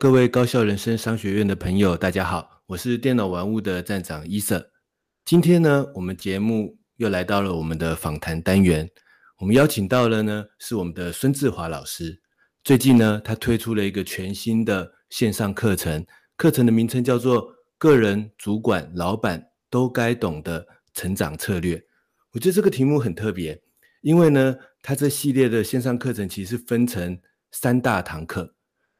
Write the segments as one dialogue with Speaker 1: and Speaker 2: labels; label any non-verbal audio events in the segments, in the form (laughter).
Speaker 1: 各位高校人生商学院的朋友，大家好，我是电脑玩物的站长伊瑟。今天呢，我们节目又来到了我们的访谈单元，我们邀请到了呢是我们的孙志华老师。最近呢，他推出了一个全新的线上课程，课程的名称叫做《个人、主管、老板都该懂的成长策略》。我觉得这个题目很特别，因为呢，它这系列的线上课程其实分成三大堂课。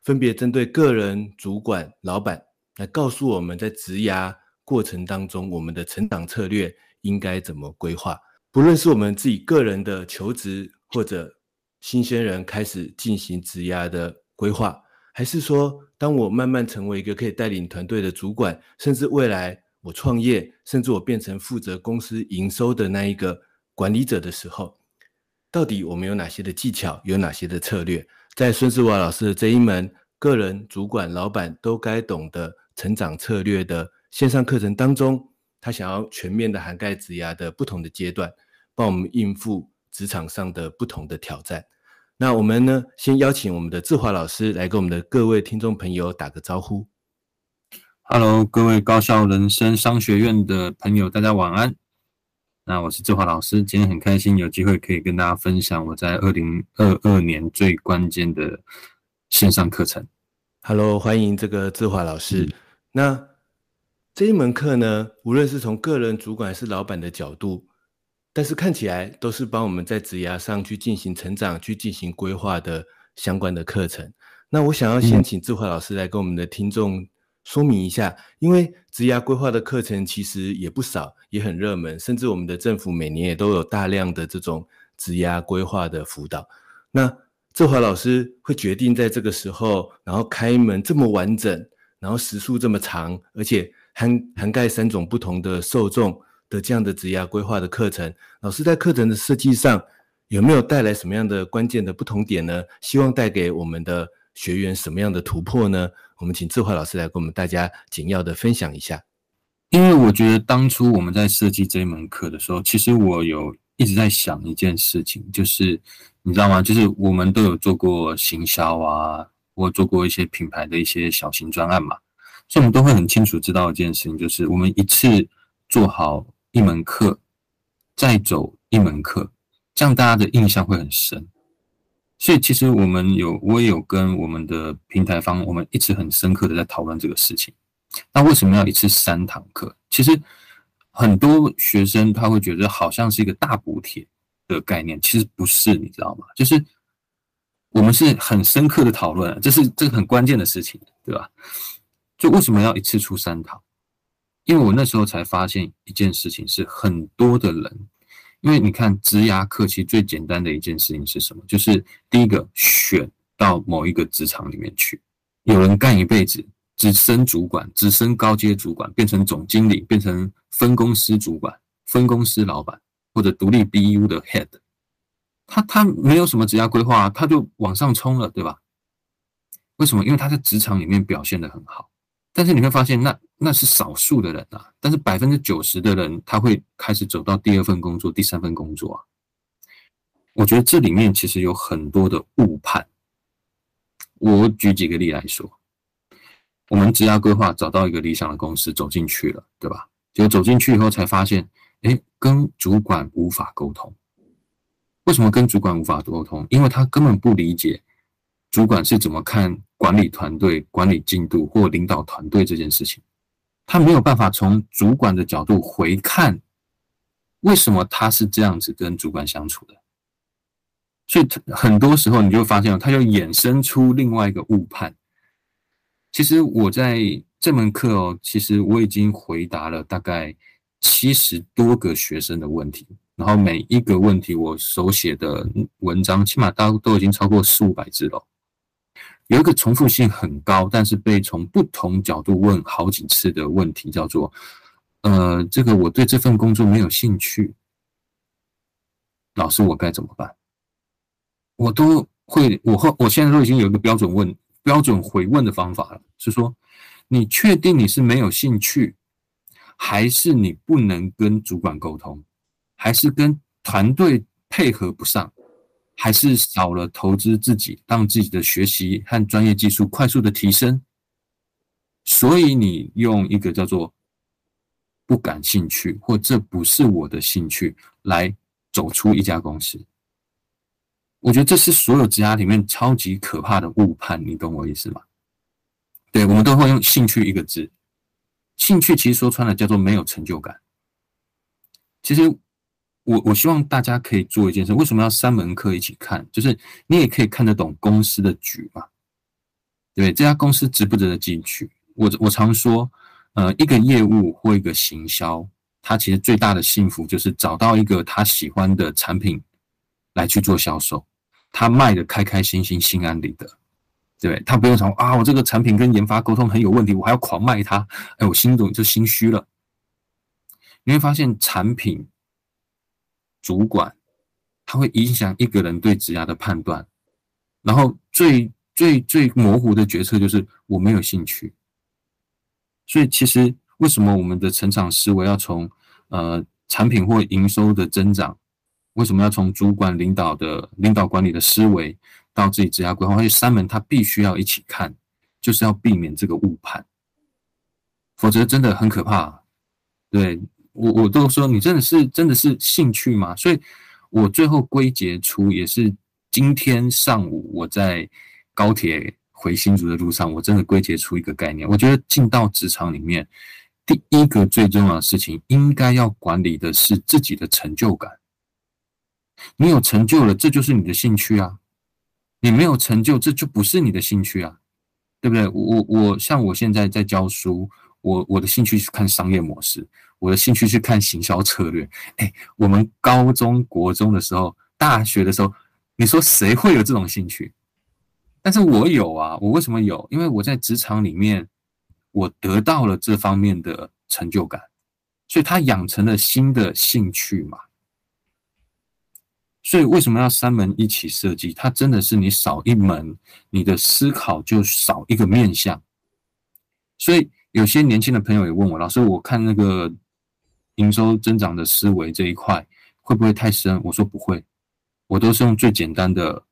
Speaker 1: 分别针对个人、主管、老板来告诉我们在职涯过程当中，我们的成长策略应该怎么规划。不论是我们自己个人的求职，或者新鲜人开始进行职涯的规划，还是说，当我慢慢成为一个可以带领团队的主管，甚至未来我创业，甚至我变成负责公司营收的那一个管理者的时候，到底我们有哪些的技巧，有哪些的策略？在孙志华老师的这一门个人、主管、老板都该懂的成长策略的线上课程当中，他想要全面的涵盖职涯的不同的阶段，帮我们应付职场上的不同的挑战。那我们呢，先邀请我们的志华老师来跟我们的各位听众朋友打个招呼。
Speaker 2: Hello，各位高效人生商学院的朋友，大家晚安。那我是志华老师，今天很开心有机会可以跟大家分享我在二零二二年最关键的线上课程。
Speaker 1: Hello，欢迎这个志华老师。嗯、那这一门课呢，无论是从个人主管还是老板的角度，但是看起来都是帮我们在职涯上去进行成长、去进行规划的相关的课程。那我想要先请志华老师来跟我们的听众。说明一下，因为职涯规划的课程其实也不少，也很热门，甚至我们的政府每年也都有大量的这种职涯规划的辅导。那志华老师会决定在这个时候，然后开门这么完整，然后时数这么长，而且涵涵盖三种不同的受众的这样的职涯规划的课程。老师在课程的设计上有没有带来什么样的关键的不同点呢？希望带给我们的学员什么样的突破呢？我们请志华老师来跟我们大家简要的分享一下。
Speaker 2: 因为我觉得当初我们在设计这一门课的时候，其实我有一直在想一件事情，就是你知道吗？就是我们都有做过行销啊，或做过一些品牌的一些小型专案嘛，所以我们都会很清楚知道一件事情，就是我们一次做好一门课，再走一门课，这样大家的印象会很深。所以其实我们有，我也有跟我们的平台方，我们一直很深刻的在讨论这个事情。那为什么要一次三堂课？其实很多学生他会觉得好像是一个大补帖的概念，其实不是，你知道吗？就是我们是很深刻的讨论，这是这个很关键的事情，对吧？就为什么要一次出三堂？因为我那时候才发现一件事情，是很多的人。因为你看，职涯课其实最简单的一件事情是什么？就是第一个选到某一个职场里面去，有人干一辈子，只升主管，只升高阶主管，变成总经理，变成分公司主管，分公司老板或者独立 BU 的 head，他他没有什么职业规划，他就往上冲了，对吧？为什么？因为他在职场里面表现得很好。但是你会发现那，那是少数的人啊。但是百分之九十的人，他会开始走到第二份工作、第三份工作啊。我觉得这里面其实有很多的误判。我举几个例来说，我们职涯规划找到一个理想的公司，走进去了，对吧？结果走进去以后才发现，哎，跟主管无法沟通。为什么跟主管无法沟通？因为他根本不理解主管是怎么看管理团队、管理进度或领导团队这件事情。他没有办法从主管的角度回看，为什么他是这样子跟主管相处的。所以很多时候你就发现，他就衍生出另外一个误判。其实我在这门课哦，其实我已经回答了大概七十多个学生的问题，然后每一个问题我手写的文章，起码都都已经超过四五百字了。有一个重复性很高，但是被从不同角度问好几次的问题，叫做：呃，这个我对这份工作没有兴趣，老师我该怎么办？我都会，我后我现在都已经有一个标准问、标准回问的方法了，是说，你确定你是没有兴趣，还是你不能跟主管沟通，还是跟团队配合不上，还是少了投资自己，让自己的学习和专业技术快速的提升？所以你用一个叫做不感兴趣，或这不是我的兴趣，来走出一家公司。我觉得这是所有职涯里面超级可怕的误判，你懂我意思吗？对，我们都会用兴趣一个字，兴趣其实说穿了叫做没有成就感。其实我我希望大家可以做一件事，为什么要三门课一起看？就是你也可以看得懂公司的局嘛，对，这家公司值不值得进去？我我常说，呃，一个业务或一个行销，他其实最大的幸福就是找到一个他喜欢的产品。来去做销售，他卖的开开心心、心安理得，对不对，他不用想啊，我这个产品跟研发沟通很有问题，我还要狂卖它，哎，我心中就心虚了。你会发现，产品主管他会影响一个人对职涯的判断，然后最最最模糊的决策就是我没有兴趣。所以，其实为什么我们的成长思维要从呃产品或营收的增长？为什么要从主管领导的领导管理的思维到自己职业规划？而且三门他必须要一起看，就是要避免这个误判，否则真的很可怕。对，我我都说你真的是真的是兴趣吗？所以我最后归结出，也是今天上午我在高铁回新竹的路上，我真的归结出一个概念。我觉得进到职场里面，第一个最重要的事情，应该要管理的是自己的成就感。你有成就了，这就是你的兴趣啊！你没有成就，这就不是你的兴趣啊，对不对？我我像我现在在教书，我我的兴趣是看商业模式，我的兴趣是看行销策略。哎，我们高中国中的时候，大学的时候，你说谁会有这种兴趣？但是我有啊，我为什么有？因为我在职场里面，我得到了这方面的成就感，所以他养成了新的兴趣嘛。所以为什么要三门一起设计？它真的是你少一门，你的思考就少一个面向。所以有些年轻的朋友也问我，老师，我看那个营收增长的思维这一块会不会太深？我说不会，我都是用最简单的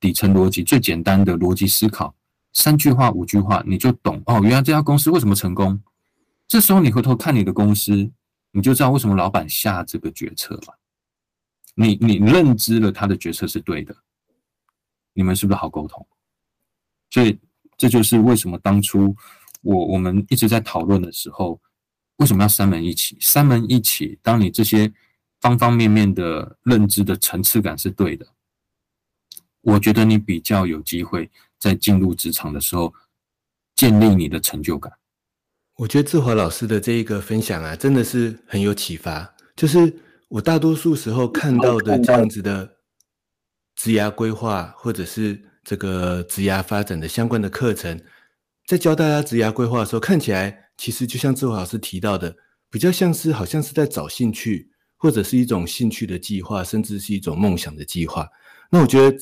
Speaker 2: 底层逻辑，最简单的逻辑思考，三句话五句话你就懂哦。原来这家公司为什么成功？这时候你回头看你的公司，你就知道为什么老板下这个决策了。你你认知了他的决策是对的，你们是不是好沟通？所以这就是为什么当初我我们一直在讨论的时候，为什么要三门一起？三门一起，当你这些方方面面的认知的层次感是对的，我觉得你比较有机会在进入职场的时候建立你的成就感。
Speaker 1: 我觉得志华老师的这一个分享啊，真的是很有启发，就是。我大多数时候看到的这样子的职涯规划，或者是这个职涯发展的相关的课程，在教大家职涯规划的时候，看起来其实就像志华老师提到的，比较像是好像是在找兴趣，或者是一种兴趣的计划，甚至是一种梦想的计划。那我觉得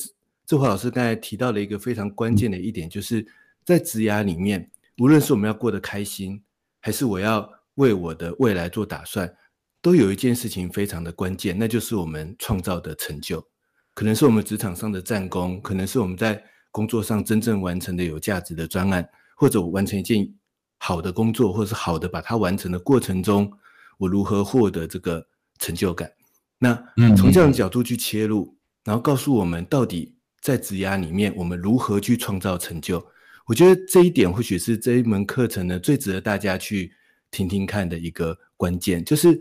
Speaker 1: 志华老师刚才提到了一个非常关键的一点，就是在职涯里面，无论是我们要过得开心，还是我要为我的未来做打算，都有一件事情非常的关键，那就是我们创造的成就，可能是我们职场上的战功，可能是我们在工作上真正完成的有价值的专案，或者我完成一件好的工作，或是好的把它完成的过程中，我如何获得这个成就感？那从这样的角度去切入，然后告诉我们到底在职涯里面我们如何去创造成就。我觉得这一点或许是这一门课程呢最值得大家去听听看的一个关键，就是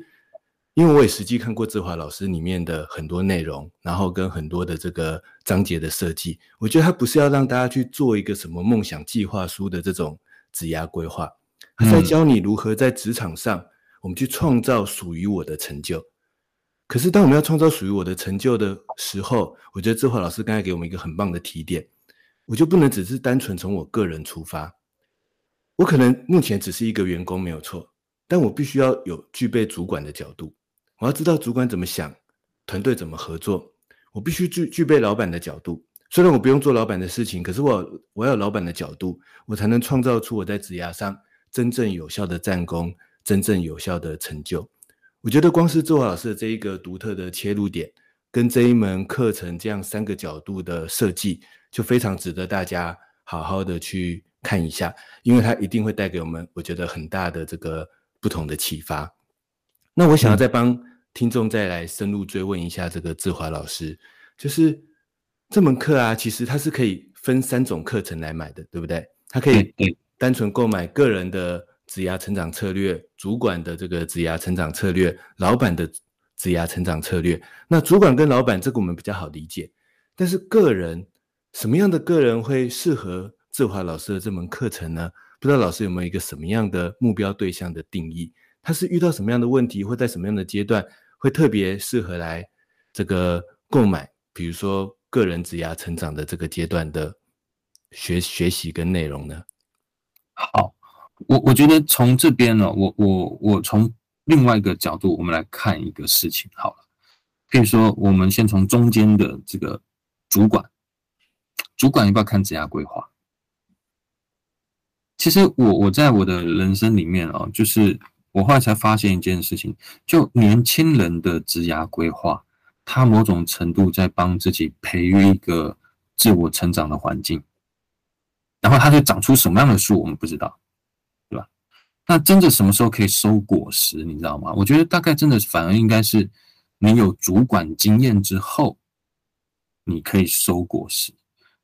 Speaker 1: 因为我也实际看过志华老师里面的很多内容，然后跟很多的这个章节的设计，我觉得他不是要让大家去做一个什么梦想计划书的这种职涯规划，他在教你如何在职场上我们去创造属于我的成就。可是当我们要创造属于我的成就的时候，我觉得志华老师刚才给我们一个很棒的提点。我就不能只是单纯从我个人出发，我可能目前只是一个员工没有错，但我必须要有具备主管的角度，我要知道主管怎么想，团队怎么合作，我必须具具备老板的角度。虽然我不用做老板的事情，可是我我要有老板的角度，我才能创造出我在职涯上真正有效的战功，真正有效的成就。我觉得光是周华老师的这一个独特的切入点，跟这一门课程这样三个角度的设计。就非常值得大家好好的去看一下，因为它一定会带给我们，我觉得很大的这个不同的启发。那我想要再帮听众再来深入追问一下这个志华老师，就是这门课啊，其实它是可以分三种课程来买的，对不对？它可以单纯购买个人的职涯成长策略、主管的这个职涯成长策略、老板的职涯成长策略。那主管跟老板这个我们比较好理解，但是个人。什么样的个人会适合志华老师的这门课程呢？不知道老师有没有一个什么样的目标对象的定义？他是遇到什么样的问题，或在什么样的阶段会特别适合来这个购买？比如说个人职涯成长的这个阶段的学学习跟内容呢？
Speaker 2: 好，我我觉得从这边呢，我我我从另外一个角度，我们来看一个事情好了。可以说，我们先从中间的这个主管。主管要不要看职涯规划？其实我我在我的人生里面哦，就是我后来才发现一件事情，就年轻人的职涯规划，他某种程度在帮自己培育一个自我成长的环境，然后他就长出什么样的树，我们不知道，对吧？那真的什么时候可以收果实，你知道吗？我觉得大概真的反而应该是你有主管经验之后，你可以收果实。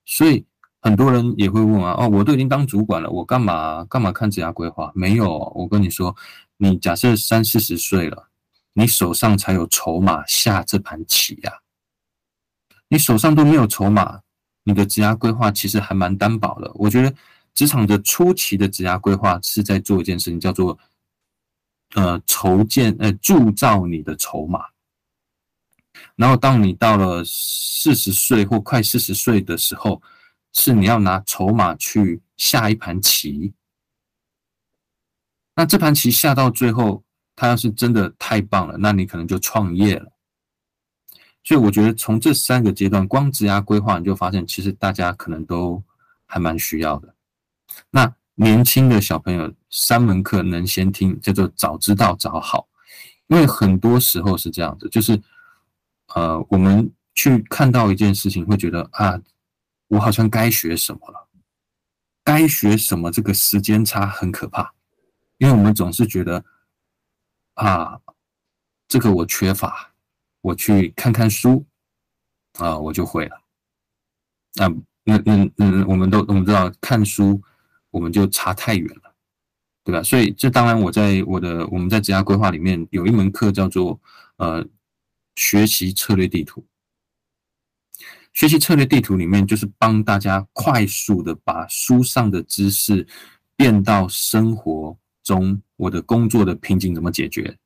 Speaker 2: 所以很多人也会问啊，哦，我都已经当主管了，我干嘛干嘛看职涯规划？没有，我跟你说，你假设三四十岁了，你手上才有筹码下这盘棋呀。你手上都没有筹码，你的职涯规划其实还蛮单薄的。我觉得职场的初期的职涯规划是在做一件事情，叫做呃筹建呃铸造你的筹码。然后，当你到了四十岁或快四十岁的时候，是你要拿筹码去下一盘棋。那这盘棋下到最后，他要是真的太棒了，那你可能就创业了。所以，我觉得从这三个阶段，光职涯规划，你就发现其实大家可能都还蛮需要的。那年轻的小朋友，三门课能先听，叫做早知道早好，因为很多时候是这样子，就是。呃，我们去看到一件事情，会觉得啊，我好像该学什么了，该学什么？这个时间差很可怕，因为我们总是觉得啊，这个我缺乏，我去看看书啊，我就会了。那那那那，我们都我们知道，看书我们就差太远了，对吧？所以这当然，我在我的我们在职涯规划里面有一门课叫做呃。学习策略地图，学习策略地图里面就是帮大家快速的把书上的知识变到生活中，我的工作的瓶颈怎么解决，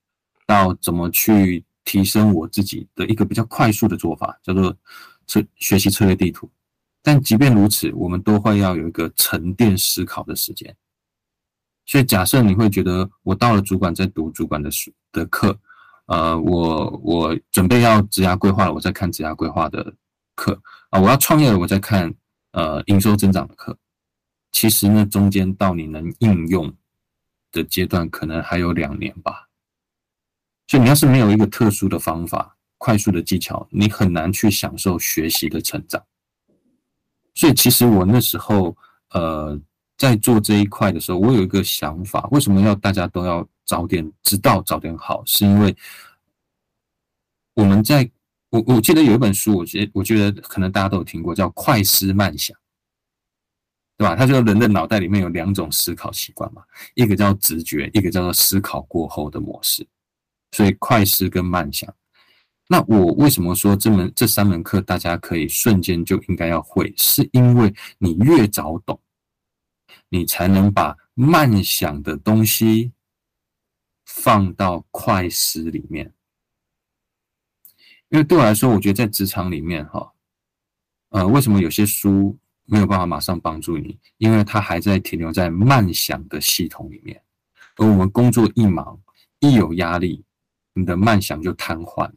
Speaker 2: 到怎么去提升我自己的一个比较快速的做法，叫做策学习策略地图。但即便如此，我们都会要有一个沉淀思考的时间。所以假设你会觉得，我到了主管在读主管的书的课，呃，我我准备要职涯规划了，我在看职涯规划的课啊，我要创业了，我在看呃营收增长的课。其实呢，中间到你能应用的阶段，可能还有两年吧。所以你要是没有一个特殊的方法、快速的技巧，你很难去享受学习的成长。所以其实我那时候呃在做这一块的时候，我有一个想法：为什么要大家都要早点知道、早点好？是因为我们在我我记得有一本书，我觉我觉得可能大家都有听过，叫《快思慢想》，对吧？他说人的脑袋里面有两种思考习惯嘛，一个叫直觉，一个叫做思考过后的模式。所以快思跟慢想，那我为什么说这门这三门课大家可以瞬间就应该要会？是因为你越早懂，你才能把慢想的东西放到快思里面。因为对我来说，我觉得在职场里面，哈，呃，为什么有些书没有办法马上帮助你？因为它还在停留在慢想的系统里面，而我们工作一忙，一有压力。你的慢想就瘫痪，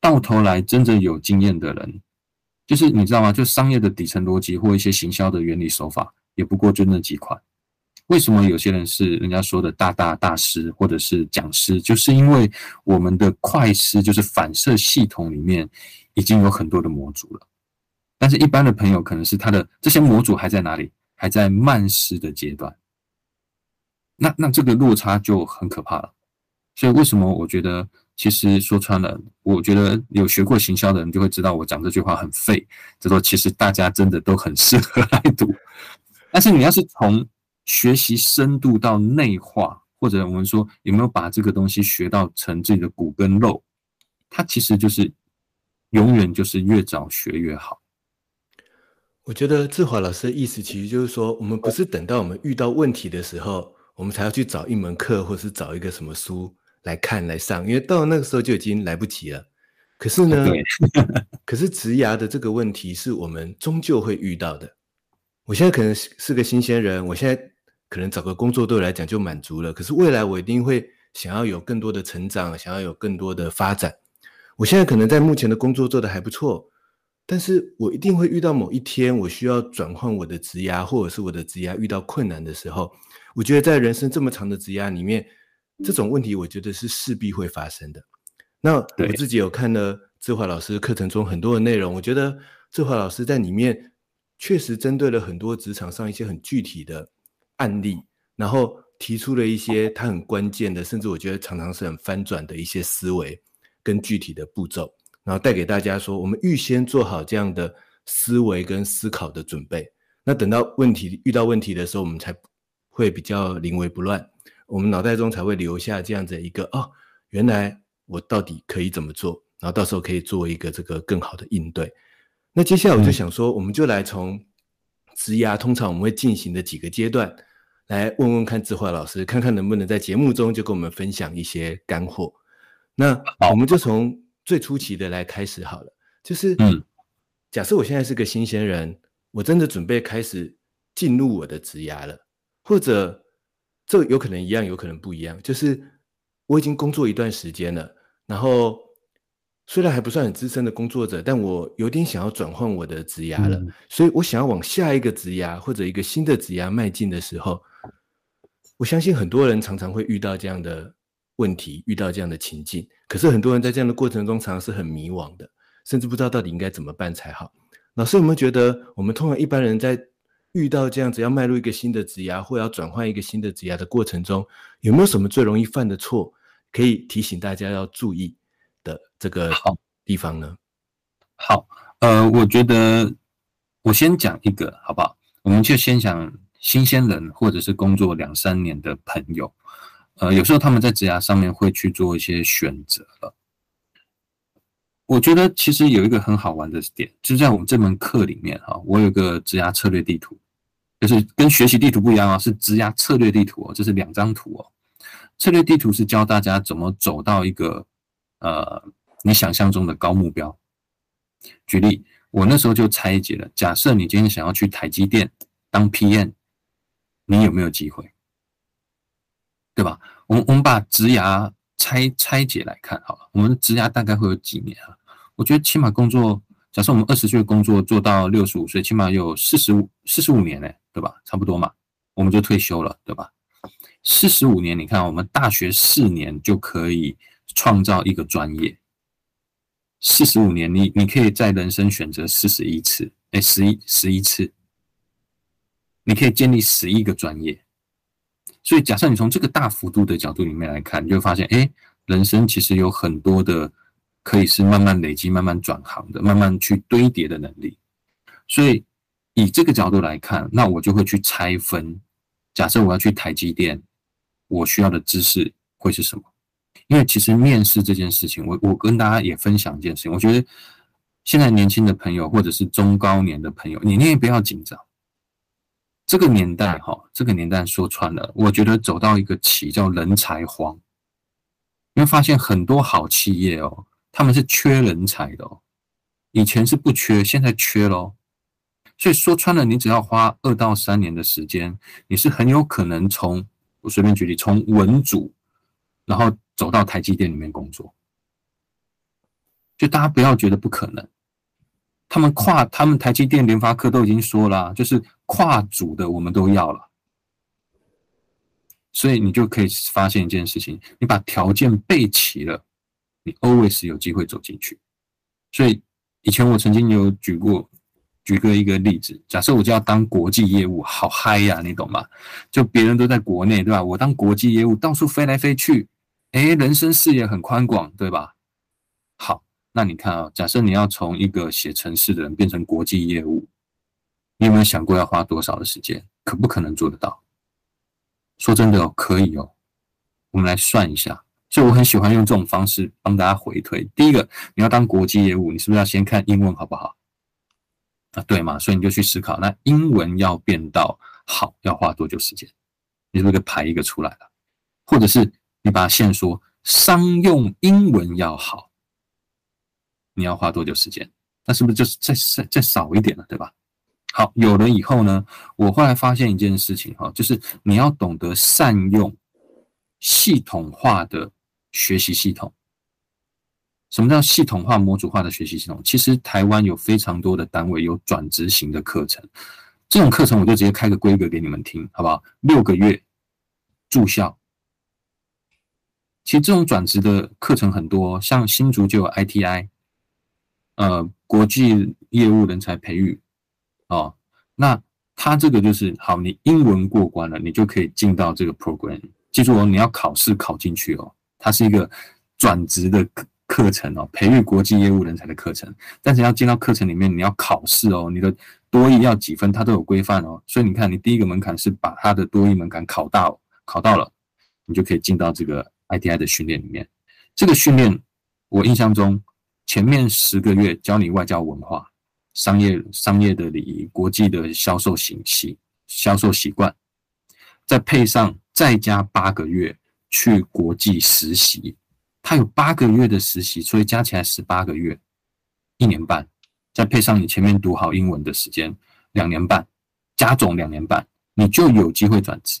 Speaker 2: 到头来真正有经验的人，就是你知道吗？就商业的底层逻辑或一些行销的原理手法，也不过就那几款。为什么有些人是人家说的大大大师或者是讲师？就是因为我们的快师就是反射系统里面已经有很多的模组了，但是一般的朋友可能是他的这些模组还在哪里？还在慢失的阶段。那那这个落差就很可怕了。所以为什么我觉得，其实说穿了，我觉得有学过行销的人就会知道，我讲这句话很废。就说其实大家真的都很适合来读，但是你要是从学习深度到内化，或者我们说有没有把这个东西学到成自己的骨跟肉，它其实就是永远就是越早学越好。
Speaker 1: 我觉得志华老师的意思其实就是说，我们不是等到我们遇到问题的时候，我们才要去找一门课，或是找一个什么书。来看来上，因为到那个时候就已经来不及了。可是呢，可是植牙的这个问题是我们终究会遇到的。我现在可能是个新鲜人，我现在可能找个工作对我来讲就满足了。可是未来我一定会想要有更多的成长，想要有更多的发展。我现在可能在目前的工作做得还不错，但是我一定会遇到某一天我需要转换我的职涯，或者是我的职涯遇到困难的时候。我觉得在人生这么长的职涯里面。这种问题，我觉得是势必会发生的。那我自己有看了志华老师课程中很多的内容，我觉得志华老师在里面确实针对了很多职场上一些很具体的案例，然后提出了一些他很关键的，甚至我觉得常常是很翻转的一些思维跟具体的步骤，然后带给大家说，我们预先做好这样的思维跟思考的准备，那等到问题遇到问题的时候，我们才会比较临危不乱。我们脑袋中才会留下这样子一个哦，原来我到底可以怎么做，然后到时候可以做一个这个更好的应对。那接下来我就想说，我们就来从职涯通常我们会进行的几个阶段，来问问看智慧老师，看看能不能在节目中就跟我们分享一些干货。那我们就从最初期的来开始好了，就是嗯，假设我现在是个新鲜人，我真的准备开始进入我的职涯了，或者。这有可能一样，有可能不一样。就是我已经工作一段时间了，然后虽然还不算很资深的工作者，但我有点想要转换我的职涯了。嗯、所以我想要往下一个职涯或者一个新的职涯迈进的时候，我相信很多人常常会遇到这样的问题，遇到这样的情境。可是很多人在这样的过程中，常常是很迷惘的，甚至不知道到底应该怎么办才好。老师有没有觉得，我们通常一般人在遇到这样子要迈入一个新的职涯，或要转换一个新的职涯的过程中，有没有什么最容易犯的错，可以提醒大家要注意的这个地方呢？
Speaker 2: 好，好，呃，我觉得我先讲一个好不好？我们就先讲新鲜人或者是工作两三年的朋友，呃，有时候他们在职涯上面会去做一些选择了。我觉得其实有一个很好玩的点，就在我们这门课里面哈，我有个职涯策略地图。就是跟学习地图不一样啊，是职涯策略地图哦，这是两张图哦。策略地图是教大家怎么走到一个呃你想象中的高目标。举例，我那时候就拆解了，假设你今天想要去台积电当 PM，你有没有机会？对吧？我们我们把职涯拆拆解来看好了，我们职涯大概会有几年啊？我觉得起码工作，假设我们二十岁工作做到六十五岁，起码有四十五四十五年呢，对吧？差不多嘛，我们就退休了，对吧？四十五年，你看我们大学四年就可以创造一个专业，四十五年你，你你可以在人生选择四十一次，哎，十一十一次，你可以建立十一个专业。所以，假设你从这个大幅度的角度里面来看，你就会发现，哎，人生其实有很多的可以是慢慢累积、慢慢转行的、慢慢去堆叠的能力。所以，以这个角度来看，那我就会去拆分。假设我要去台积电，我需要的知识会是什么？因为其实面试这件事情，我我跟大家也分享一件事情，我觉得现在年轻的朋友或者是中高年的朋友，你你也不要紧张。这个年代，哈，这个年代说穿了，我觉得走到一个期叫人才荒。你会发现很多好企业哦，他们是缺人才的哦，以前是不缺，现在缺咯。所以说穿了，你只要花二到三年的时间，你是很有可能从我随便举例，从文组，然后走到台积电里面工作。就大家不要觉得不可能。他们跨，他们台积电、联发科都已经说了，就是跨组的我们都要了，所以你就可以发现一件事情：你把条件备齐了，你 always 有机会走进去。所以以前我曾经有举过，举个一个例子，假设我就要当国际业务，好嗨呀，你懂吗？就别人都在国内，对吧？我当国际业务，到处飞来飞去，诶，人生视野很宽广，对吧？好。那你看啊，假设你要从一个写程式的人变成国际业务，你有没有想过要花多少的时间？可不可能做得到？说真的哦，可以哦。我们来算一下，所以我很喜欢用这种方式帮大家回推。第一个，你要当国际业务，你是不是要先看英文好不好？啊，对嘛，所以你就去思考，那英文要变到好要花多久时间？你是不是排一个出来了？或者是你把它现说商用英文要好？你要花多久时间？那是不是就是再再再少一点了，对吧？好，有了以后呢，我后来发现一件事情哈，就是你要懂得善用系统化的学习系统。什么叫系统化、模组化的学习系统？其实台湾有非常多的单位有转职型的课程，这种课程我就直接开个规格给你们听，好不好？六个月住校。其实这种转职的课程很多，像新竹就有 ITI。呃，国际业务人才培育，哦，那他这个就是好，你英文过关了，你就可以进到这个 program。记住哦，你要考试考进去哦，它是一个转职的课课程哦，培育国际业务人才的课程。但是要进到课程里面，你要考试哦，你的多益要几分，它都有规范哦。所以你看，你第一个门槛是把它的多益门槛考到，考到了，你就可以进到这个 ITI 的训练里面。这个训练，我印象中。前面十个月教你外交文化、商业、商业的礼仪、国际的销售形式、销售习惯，再配上再加八个月去国际实习，他有八个月的实习，所以加起来十八个月，一年半，再配上你前面读好英文的时间，两年半，加总两年半，你就有机会转职。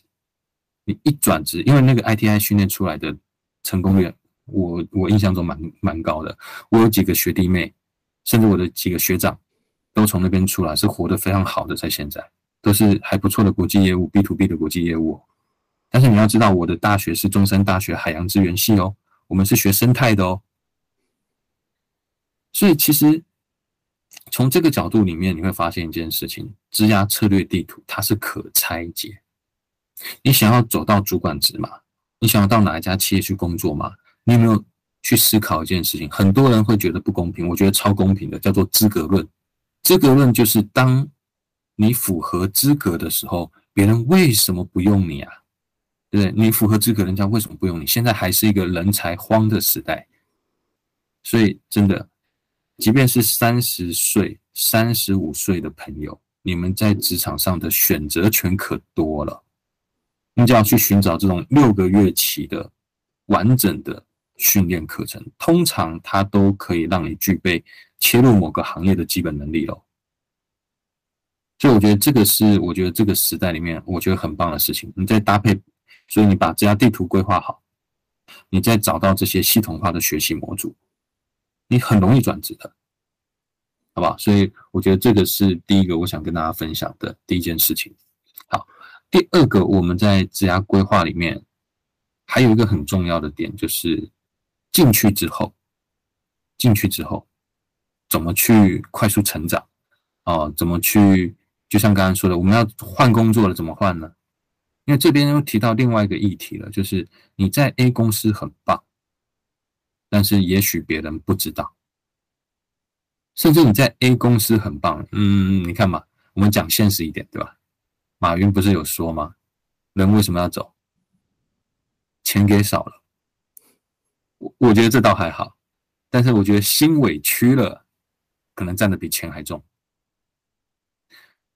Speaker 2: 你一转职，因为那个 ITI 训练出来的成功率。我我印象中蛮蛮高的，我有几个学弟妹，甚至我的几个学长，都从那边出来，是活得非常好的，在现在都是还不错的国际业务，B to B 的国际业务。但是你要知道，我的大学是中山大学海洋资源系哦，我们是学生态的哦。所以其实从这个角度里面，你会发现一件事情：职涯策略地图它是可拆解。你想要走到主管职吗？你想要到哪一家企业去工作吗？你有没有去思考一件事情？很多人会觉得不公平，我觉得超公平的，叫做资格论。资格论就是当你符合资格的时候，别人为什么不用你啊？对不对？你符合资格，人家为什么不用你？现在还是一个人才荒的时代，所以真的，即便是三十岁、三十五岁的朋友，你们在职场上的选择权可多了，你就要去寻找这种六个月期的完整的。训练课程通常它都可以让你具备切入某个行业的基本能力喽，所以我觉得这个是我觉得这个时代里面我觉得很棒的事情。你再搭配所以你把职涯地图规划好，你再找到这些系统化的学习模组，你很容易转职的，好不好？所以我觉得这个是第一个我想跟大家分享的第一件事情。好，第二个我们在职涯规划里面还有一个很重要的点，就是进去之后，进去之后怎么去快速成长啊、哦？怎么去？就像刚刚说的，我们要换工作了，怎么换呢？因为这边又提到另外一个议题了，就是你在 A 公司很棒，但是也许别人不知道，甚至你在 A 公司很棒，嗯，你看嘛，我们讲现实一点，对吧？马云不是有说吗？人为什么要走？钱给少了。我觉得这倒还好，但是我觉得心委屈了，可能占的比钱还重。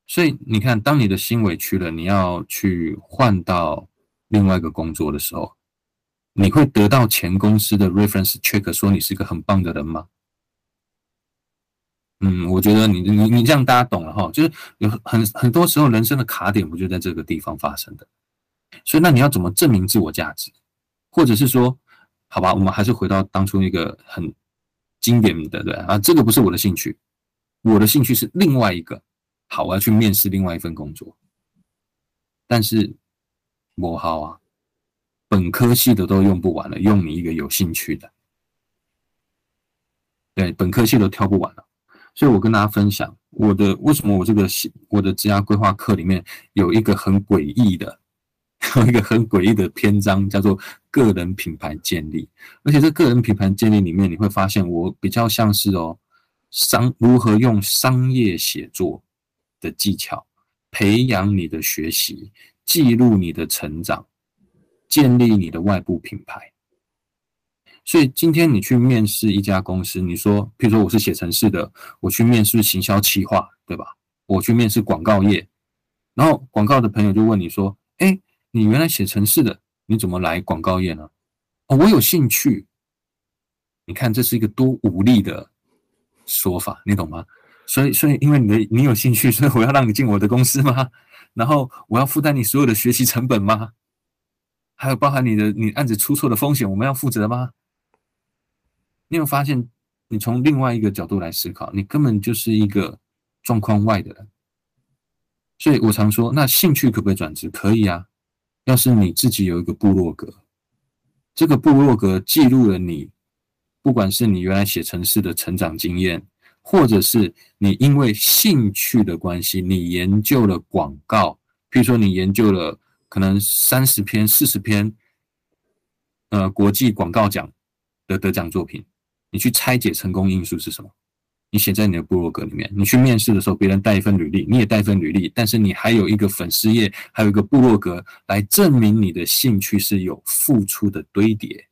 Speaker 2: 所以你看，当你的心委屈了，你要去换到另外一个工作的时候，你会得到前公司的 reference check 说你是一个很棒的人吗？嗯，我觉得你你你这样大家懂了哈，就是有很很多时候人生的卡点不就在这个地方发生的？所以那你要怎么证明自我价值？或者是说，好吧，我们还是回到当初那个很经典的对啊，这个不是我的兴趣，我的兴趣是另外一个。好，我要去面试另外一份工作，但是我好啊，本科系的都用不完了，用你一个有兴趣的，对，本科系都挑不完了，所以我跟大家分享我的为什么我这个我的职涯规划课里面有一个很诡异的，有一个很诡异的篇章叫做个人品牌建立，而且这个人品牌建立里面你会发现我比较像是哦商如何用商业写作。的技巧，培养你的学习，记录你的成长，建立你的外部品牌。所以今天你去面试一家公司，你说，譬如说我是写程式的，我去面试行销企划，对吧？我去面试广告业，然后广告的朋友就问你说：“，你原来写城市的，你怎么来广告业呢？”哦，我有兴趣。你看，这是一个多无力的说法，你懂吗？所以，所以，因为你的你有兴趣，所以我要让你进我的公司吗？然后我要负担你所有的学习成本吗？还有包含你的你案子出错的风险，我们要负责吗？你有发现，你从另外一个角度来思考，你根本就是一个状况外的人。所以我常说，那兴趣可不可以转职？可以啊。要是你自己有一个部落格，这个部落格记录了你，不管是你原来写城市的成长经验。或者是你因为兴趣的关系，你研究了广告，比如说你研究了可能三十篇、四十篇，呃，国际广告奖的得奖作品，你去拆解成功因素是什么？你写在你的部落格里面。你去面试的时候，别人带一份履历，你也带一份履历，但是你还有一个粉丝页，还有一个部落格来证明你的兴趣是有付出的堆叠。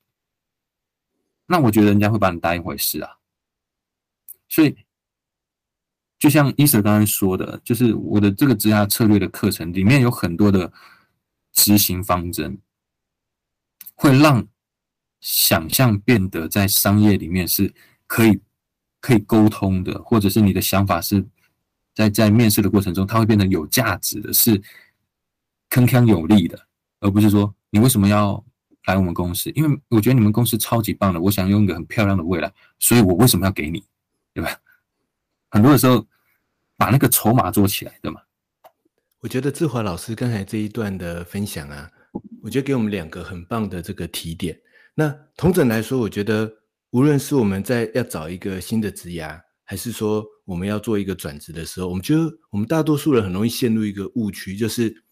Speaker 2: 那我觉得人家会把你当一回事啊，所以。就像伊瑟刚才说的，就是我的这个职涯策略的课程里面有很多的执行方针，会让想象变得在商业里面是可以可以沟通的，或者是你的想法是在在面试的过程中，它会变得有价值的，是铿锵有力的，而不是说你为什么要来我们公司？因为我觉得你们公司超级棒的，我想用一个很漂亮的未来，所以我为什么要给你，对吧？(laughs) 很多的时候，把那个筹码做起来，对吗？
Speaker 1: 我觉得志华老师刚才这一段的分享啊，我觉得给我们两个很棒的这个提点。那同整来说，我觉得无论是我们在要找一个新的职涯，还是说我们要做一个转职的时候，我们觉得我们大多数人很容易陷入一个误区，就是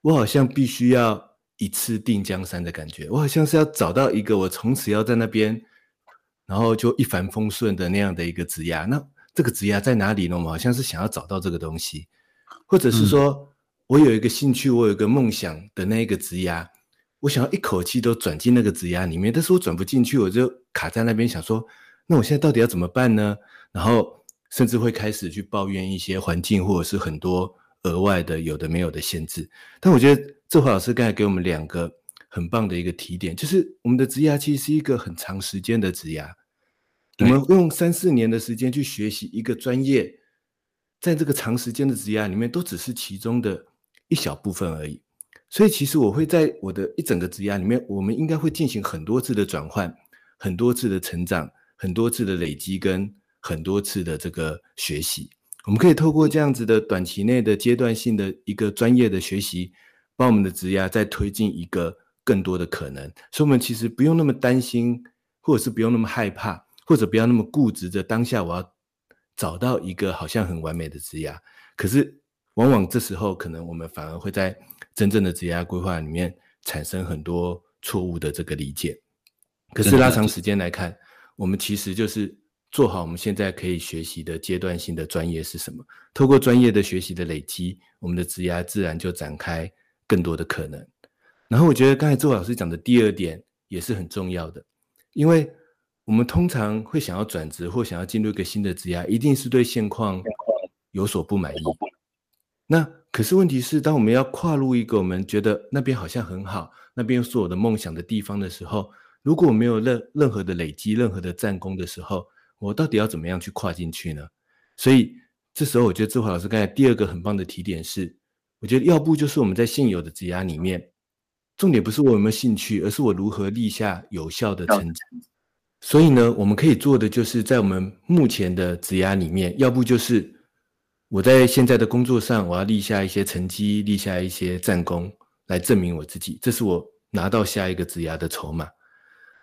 Speaker 1: 我好像必须要一次定江山的感觉，我好像是要找到一个我从此要在那边，然后就一帆风顺的那样的一个职涯。那这个职业在哪里呢？我们好像是想要找到这个东西，或者是说我有一个兴趣，我有一个梦想的那一个职业，我想要一口气都转进那个职业里面，但是我转不进去，我就卡在那边，想说，那我现在到底要怎么办呢？然后甚至会开始去抱怨一些环境，或者是很多额外的有的没有的限制。但我觉得志华老师刚才给我们两个很棒的一个提点，就是我们的职涯其实是一个很长时间的职涯。我们用三四年的时间去学习一个专业，在这个长时间的职涯里面，都只是其中的一小部分而已。所以其实我会在我的一整个职涯里面，我们应该会进行很多次的转换，很多次的成长，很多次的累积，跟很多次的这个学习。我们可以透过这样子的短期内的阶段性的一个专业的学习，帮我们的职涯再推进一个更多的可能。所以，我们其实不用那么担心，或者是不用那么害怕，或者不要那么固执着当下我要找到一个好像很完美的职涯。可是，往往这时候，可能我们反而会在真正的职涯规划里面产生很多错误的这个理解。可是拉长时间来看，我们其实就是。做好我们现在可以学习的阶段性的专业是什么？透过专业的学习的累积，我们的职涯自然就展开更多的可能。然后我觉得刚才周老师讲的第二点也是很重要的，因为我们通常会想要转职或想要进入一个新的职涯，一定是对现况有所不满意。那可是问题是，当我们要跨入一个我们觉得那边好像很好，那边又是我的梦想的地方的时候，如果我没有任任何的累积、任何的战功的时候，我到底要怎么样去跨进去呢？所以这时候，我觉得志华老师刚才第二个很棒的提点是，我觉得要不就是我们在现有的职涯里面，重点不是我有没有兴趣，而是我如何立下有效的成绩。所以呢，我们可以做的就是在我们目前的职涯里面，要不就是我在现在的工作上，我要立下一些成绩，立下一些战功，来证明我自己，这是我拿到下一个职涯的筹码。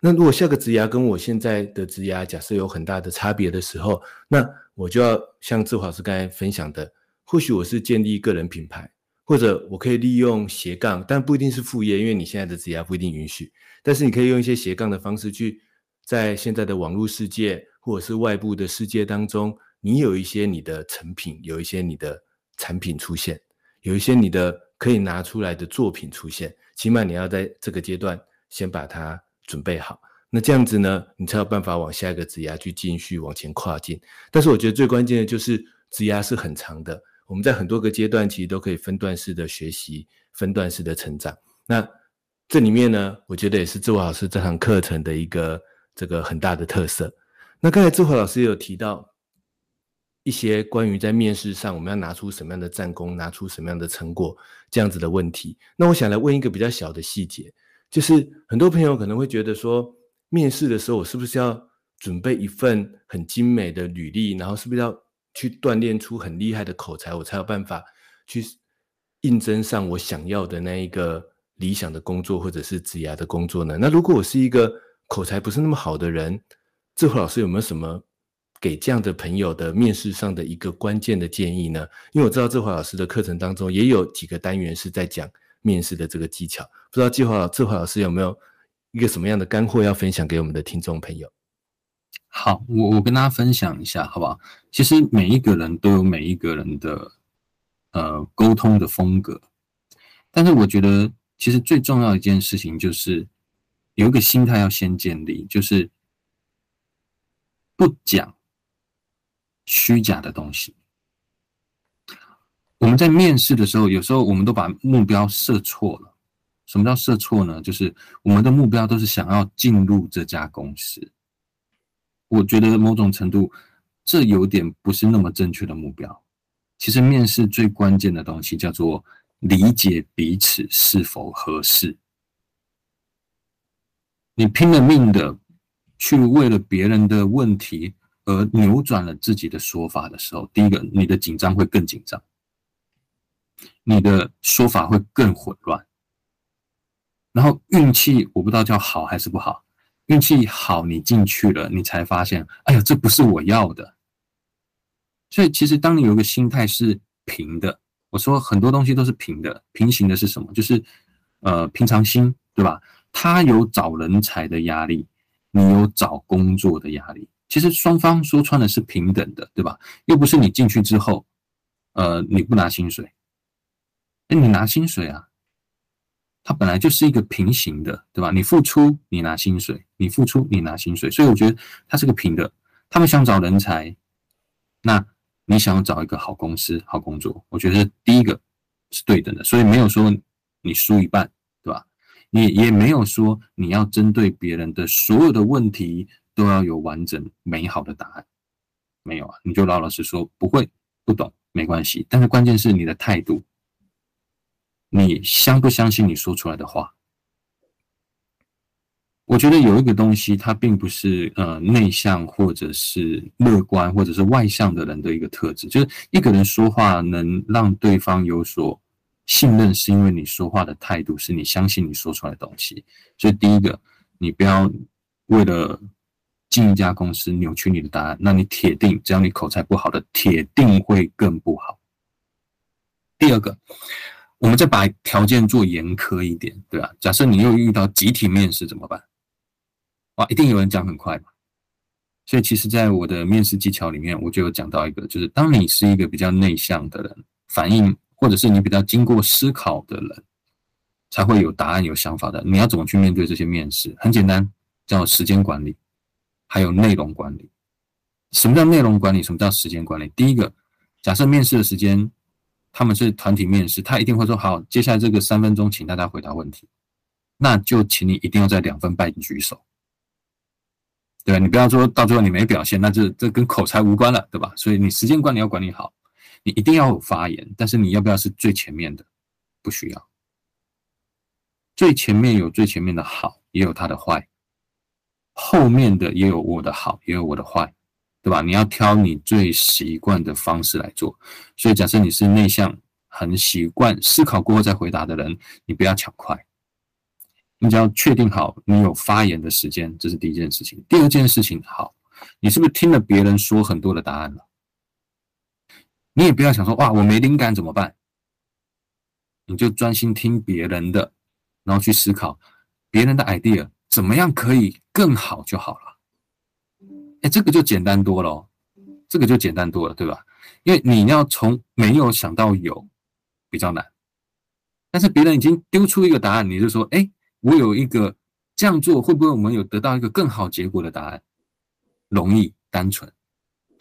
Speaker 1: 那如果下个职涯跟我现在的职涯假设有很大的差别的时候，那我就要像志华老师刚才分享的，或许我是建立个人品牌，或者我可以利用斜杠，但不一定是副业，因为你现在的职涯不一定允许。但是你可以用一些斜杠的方式去，在现在的网络世界或者是外部的世界当中，你有一些你的成品，有一些你的产品出现，有一些你的可以拿出来的作品出现，起码你要在这个阶段先把它。准备好，那这样子呢，你才有办法往下一个职涯去继续往前跨进。但是我觉得最关键的就是职涯是很长的，我们在很多个阶段其实都可以分段式的学习，分段式的成长。那这里面呢，我觉得也是志华老师这堂课程的一个这个很大的特色。那刚才志华老师也有提到一些关于在面试上我们要拿出什么样的战功，拿出什么样的成果这样子的问题。那我想来问一个比较小的细节。就是很多朋友可能会觉得说，面试的时候我是不是要准备一份很精美的履历，然后是不是要去锻炼出很厉害的口才，我才有办法去应征上我想要的那一个理想的工作或者是职涯的工作呢？那如果我是一个口才不是那么好的人，志华老师有没有什么给这样的朋友的面试上的一个关键的建议呢？因为我知道志华老师的课程当中也有几个单元是在讲。面试的这个技巧，不知道志华志华老师有没有一个什么样的干货要分享给我们的听众朋友？
Speaker 2: 好，我我跟大家分享一下，好不好？其实每一个人都有每一个人的呃沟通的风格，但是我觉得其实最重要一件事情就是有一个心态要先建立，就是不讲虚假的东西。我们在面试的时候，有时候我们都把目标设错了。什么叫设错呢？就是我们的目标都是想要进入这家公司。我觉得某种程度，这有点不是那么正确的目标。其实面试最关键的东西叫做理解彼此是否合适。你拼了命的去为了别人的问题而扭转了自己的说法的时候，第一个，你的紧张会更紧张。你的说法会更混乱，然后运气我不知道叫好还是不好。运气好，你进去了，你才发现，哎呀，这不是我要的。所以其实当你有一个心态是平的，我说很多东西都是平的，平行的是什么？就是呃平常心，对吧？他有找人才的压力，你有找工作的压力，其实双方说穿了是平等的，对吧？又不是你进去之后，呃，你不拿薪水。哎，你拿薪水啊？它本来就是一个平行的，对吧？你付出，你拿薪水；你付出，你拿薪水。所以我觉得它是个平的。他们想找人才，那你想要找一个好公司、好工作，我觉得第一个是对等的。所以没有说你输一半，对吧？你也没有说你要针对别人的所有的问题都要有完整美好的答案，没有啊？你就老老实说，不会、不懂没关系。但是关键是你的态度。你相不相信你说出来的话？我觉得有一个东西，它并不是呃内向或者是乐观或者是外向的人的一个特质，就是一个人说话能让对方有所信任，是因为你说话的态度是你相信你说出来的东西。所以第一个，你不要为了进一家公司扭曲你的答案，那你铁定只要你口才不好的，铁定会更不好。第二个，我们再把条件做严苛一点，对吧？假设你又遇到集体面试怎么办？哇，一定有人讲很快嘛。所以其实，在我的面试技巧里面，我就有讲到一个，就是当你是一个比较内向的人，反应或者是你比较经过思考的人，才会有答案、有想法的。你要怎么去面对这些面试？很简单，叫时间管理，还有内容管理。什么叫内容管理？什么叫时间管理？第一个，假设面试的时间他们是团体面试，他一定会说好，接下来这个三分钟，请大家回答问题。那就请你一定要在两分半举手。对吧？你不要说到最后你没表现，那这这跟口才无关了，对吧？所以你时间管理要管理好，你一定要有发言，但是你要不要是最前面的？不需要。最前面有最前面的好，也有它的坏；后面的也有我的好，也有我的坏，对吧？你要挑你最习惯的方式来做。所以假设你是内向，很习惯思考过后再回答的人，你不要抢快。你只要确定好你有发言的时间，这是第一件事情。第二件事情，好，你是不是听了别人说很多的答案了？你也不要想说哇，我没灵感怎么办？你就专心听别人的，然后去思考别人的 idea 怎么样可以更好就好了。哎，这个就简单多了哦，这个就简单多了，对吧？因为你要从没有想到有比较难，但是别人已经丢出一个答案，你就说哎。我有一个这样做，会不会我们有得到一个更好结果的答案？容易、单纯，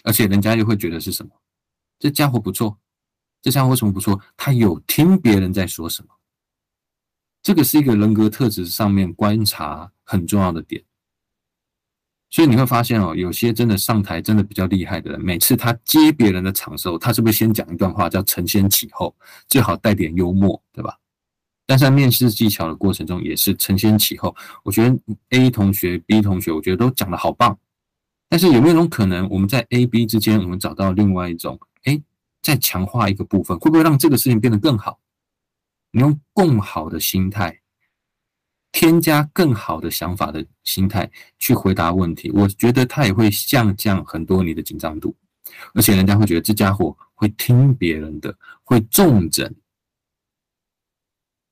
Speaker 2: 而且人家又会觉得是什么？这家伙不错，这家伙为什么不错？他有听别人在说什么？这个是一个人格特质上面观察很重要的点。所以你会发现哦，有些真的上台真的比较厉害的人，每次他接别人的场时候，他是不是先讲一段话叫承先启后，最好带点幽默，对吧？但是在面试技巧的过程中，也是承先启后。我觉得 A 同学、B 同学，我觉得都讲得好棒。但是有没有一种可能，我们在 A、B 之间，我们找到另外一种，哎，再强化一个部分，会不会让这个事情变得更好？你用共好的心态，添加更好的想法的心态去回答问题，我觉得他也会下降很多你的紧张度，而且人家会觉得这家伙会听别人的，会重整。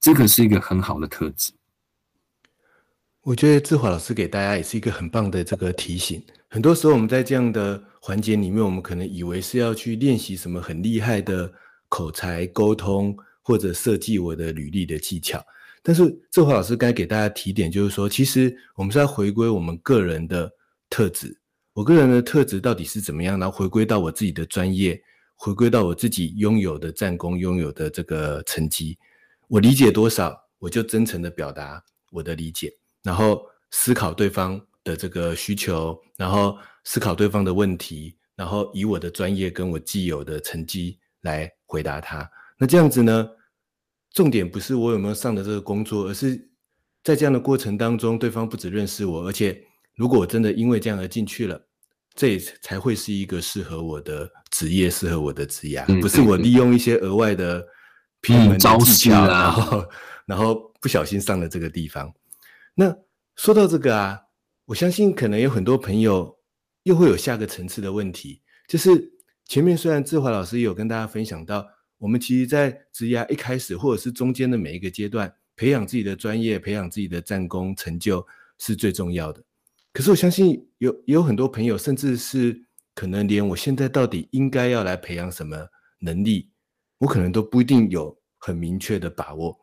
Speaker 2: 这个是一个很好的特质。
Speaker 1: 我觉得志华老师给大家也是一个很棒的这个提醒。很多时候我们在这样的环节里面，我们可能以为是要去练习什么很厉害的口才沟通，或者设计我的履历的技巧。但是志华老师该给大家提点，就是说，其实我们是要回归我们个人的特质。我个人的特质到底是怎么样？然后回归到我自己的专业，回归到我自己拥有的战功、拥有的这个成绩。我理解多少，我就真诚的表达我的理解，然后思考对方的这个需求，然后思考对方的问题，然后以我的专业跟我既有的成绩来回答他。那这样子呢，重点不是我有没有上的这个工作，而是在这样的过程当中，对方不只认识我，而且如果我真的因为这样而进去了，这才会是一个适合我的职业，适合我的职业，不是我利用一些额外的。嗯，招式啊，然 (laughs) 后然后不小心上了这个地方。那说到这个啊，我相信可能有很多朋友又会有下个层次的问题，就是前面虽然志华老师也有跟大家分享到，我们其实在职涯一开始或者是中间的每一个阶段，培养自己的专业，培养自己的战功成就是最重要的。可是我相信有也有很多朋友，甚至是可能连我现在到底应该要来培养什么能力。我可能都不一定有很明确的把握。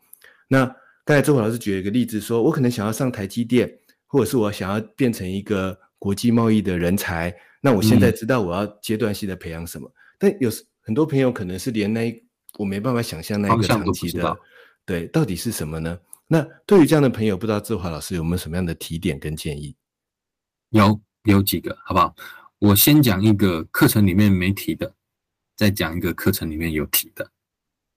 Speaker 1: 那刚才周华老师举了一个例子说，我可能想要上台积电，或者是我想要变成一个国际贸易的人才。那我现在知道我要阶段性的培养什么，但有时很多朋友可能是连那一我没办法想象那个长期的，对，到底是什么呢？那对于这样的朋友，不知道志华老师有没有什么样的提点跟建议？
Speaker 2: 有有几个，好不好？我先讲一个课程里面没提的。再讲一个课程里面有提的，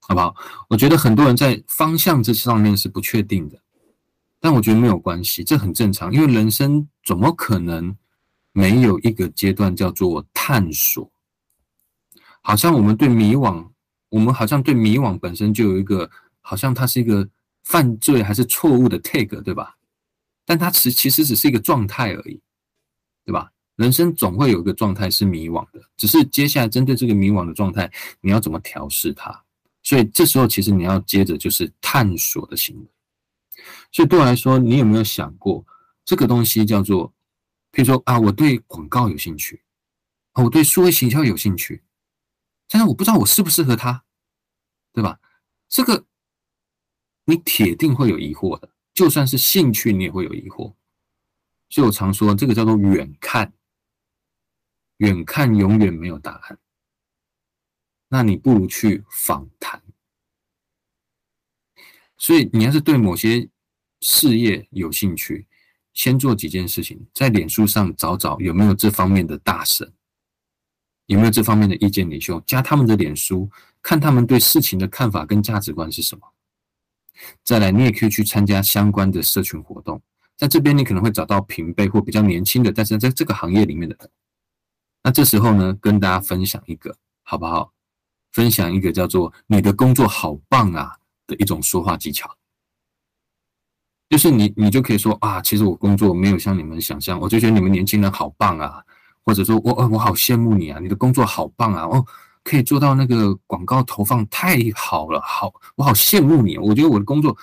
Speaker 2: 好不好？我觉得很多人在方向这上面是不确定的，但我觉得没有关系，这很正常，因为人生怎么可能没有一个阶段叫做探索？好像我们对迷惘，我们好像对迷惘本身就有一个，好像它是一个犯罪还是错误的 tag，对吧？但它其其实只是一个状态而已，对吧？人生总会有一个状态是迷惘的，只是接下来针对这个迷惘的状态，你要怎么调试它？所以这时候其实你要接着就是探索的行为。所以对我来说，你有没有想过这个东西叫做，譬如说啊，我对广告有兴趣，啊，我对数位行销有兴趣，但是我不知道我适不适合他，对吧？这个你铁定会有疑惑的。就算是兴趣，你也会有疑惑，所以我常说这个叫做远看，远看永远没有答案。那你不如去访谈。所以你要是对某些事业有兴趣，先做几件事情，在脸书上找找有没有这方面的大神，有没有这方面的意见领袖，加他们的脸书，看他们对事情的看法跟价值观是什么。再来，你也可以去参加相关的社群活动，在这边你可能会找到平辈或比较年轻的，但是在这个行业里面的人。那这时候呢，跟大家分享一个好不好？分享一个叫做“你的工作好棒啊”的一种说话技巧，就是你你就可以说啊，其实我工作没有像你们想象，我就觉得你们年轻人好棒啊，或者说我哦我好羡慕你啊，你的工作好棒啊，哦。可以做到那个广告投放太好了，好，我好羡慕你。我觉得我的工作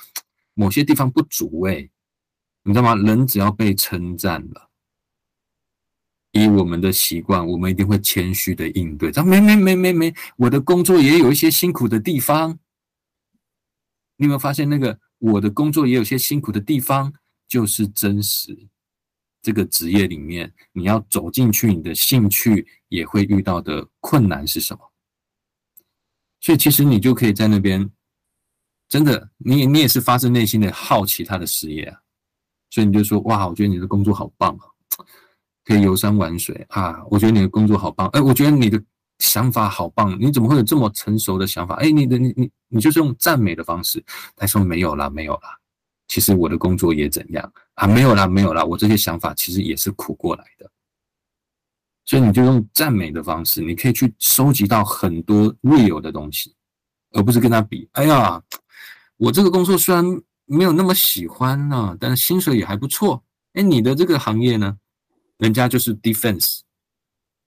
Speaker 2: 某些地方不足诶，你知道吗？人只要被称赞了，以我们的习惯，我们一定会谦虚的应对。他没没没没没，我的工作也有一些辛苦的地方。你有没有发现那个我的工作也有些辛苦的地方，就是真实。这个职业里面，你要走进去，你的兴趣也会遇到的困难是什么？所以其实你就可以在那边，真的，你你也是发自内心的好奇他的事业啊，所以你就说哇，我觉得你的工作好棒啊，可以游山玩水啊，我觉得你的工作好棒，哎，我觉得你的想法好棒，你怎么会有这么成熟的想法？哎，你的你你你就是用赞美的方式，他说没有啦，没有啦，其实我的工作也怎样啊，没有啦，没有啦，我这些想法其实也是苦过来的。所以你就用赞美的方式，你可以去收集到很多 real 的东西，而不是跟他比。哎呀，我这个工作虽然没有那么喜欢呢、啊，但是薪水也还不错。哎，你的这个行业呢，人家就是 defense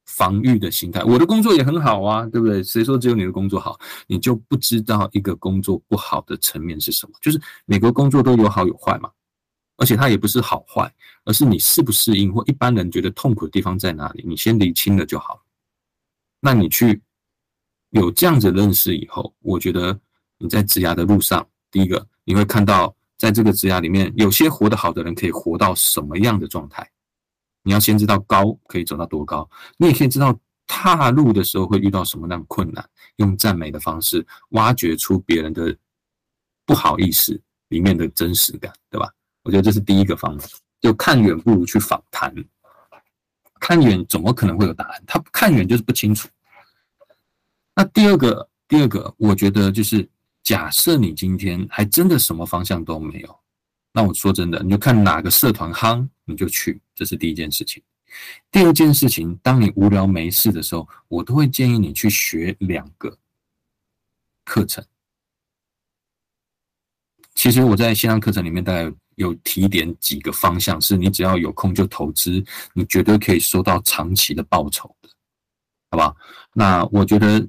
Speaker 2: 防御的心态。我的工作也很好啊，对不对？谁说只有你的工作好？你就不知道一个工作不好的层面是什么？就是每个工作都有好有坏嘛。而且它也不是好坏，而是你适不适应，或一般人觉得痛苦的地方在哪里，你先理清了就好。那你去有这样子认识以后，我觉得你在职涯的路上，第一个你会看到，在这个职涯里面，有些活得好的人可以活到什么样的状态。你要先知道高可以走到多高，你也可以知道踏入的时候会遇到什么样的困难，用赞美的方式挖掘出别人的不好意思里面的真实感，对吧？我觉得这是第一个方法，就看远不如去访谈。看远怎么可能会有答案？他看远就是不清楚。那第二个，第二个，我觉得就是假设你今天还真的什么方向都没有，那我说真的，你就看哪个社团夯，你就去，这是第一件事情。第二件事情，当你无聊没事的时候，我都会建议你去学两个课程。其实我在线上课程里面大概有。提点几个方向，是你只要有空就投资，你绝对可以收到长期的报酬的，好不好？那我觉得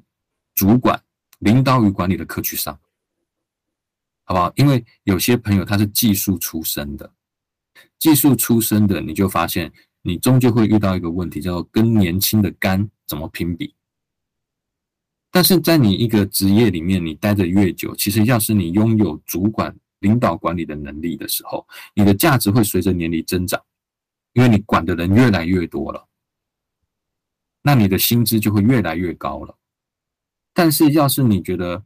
Speaker 2: 主管、领导与管理的课去上，好不好？因为有些朋友他是技术出身的，技术出身的，你就发现你终究会遇到一个问题，叫做跟年轻的干怎么评比。但是在你一个职业里面，你待得越久，其实要是你拥有主管。领导管理的能力的时候，你的价值会随着年龄增长，因为你管的人越来越多了，那你的薪资就会越来越高了。但是，要是你觉得，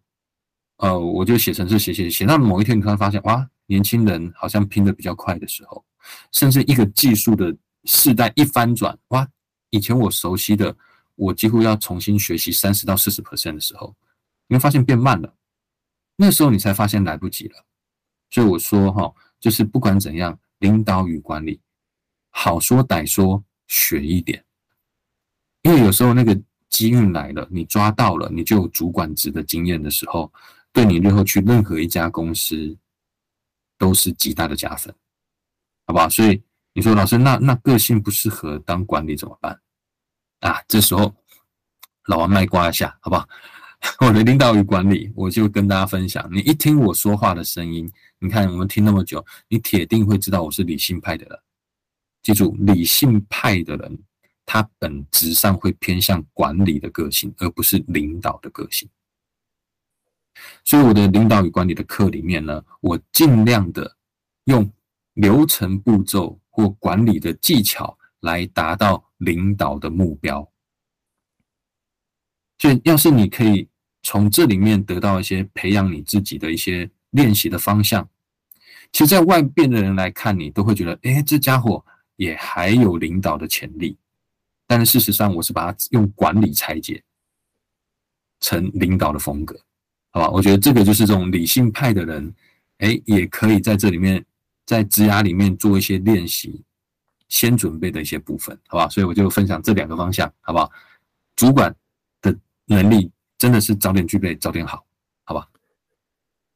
Speaker 2: 呃，我就写程式写写写，到某一天你突然发现，哇，年轻人好像拼得比较快的时候，甚至一个技术的世代一翻转，哇，以前我熟悉的，我几乎要重新学习三十到四十 percent 的时候，你会发现变慢了。那时候你才发现来不及了。所以我说哈，就是不管怎样，领导与管理，好说歹说，学一点。因为有时候那个机运来了，你抓到了，你就有主管职的经验的时候，对你日后去任何一家公司都是极大的加分，好不好？所以你说老师，那那个性不适合当管理怎么办？啊，这时候老王卖瓜一下，好不好？(laughs) 我的领导与管理，我就跟大家分享。你一听我说话的声音，你看我们听那么久，你铁定会知道我是理性派的人。记住，理性派的人。他本质上会偏向管理的个性，而不是领导的个性。所以我的领导与管理的课里面呢，我尽量的用流程步骤或管理的技巧来达到领导的目标。所以，要是你可以从这里面得到一些培养你自己的一些练习的方向，其实，在外边的人来看你，都会觉得，哎，这家伙也还有领导的潜力。但是事实上，我是把它用管理拆解成领导的风格，好吧？我觉得这个就是这种理性派的人，哎，也可以在这里面，在职涯里面做一些练习，先准备的一些部分，好吧？所以我就分享这两个方向，好不好？主管的能力真的是早点具备，早点好，好吧？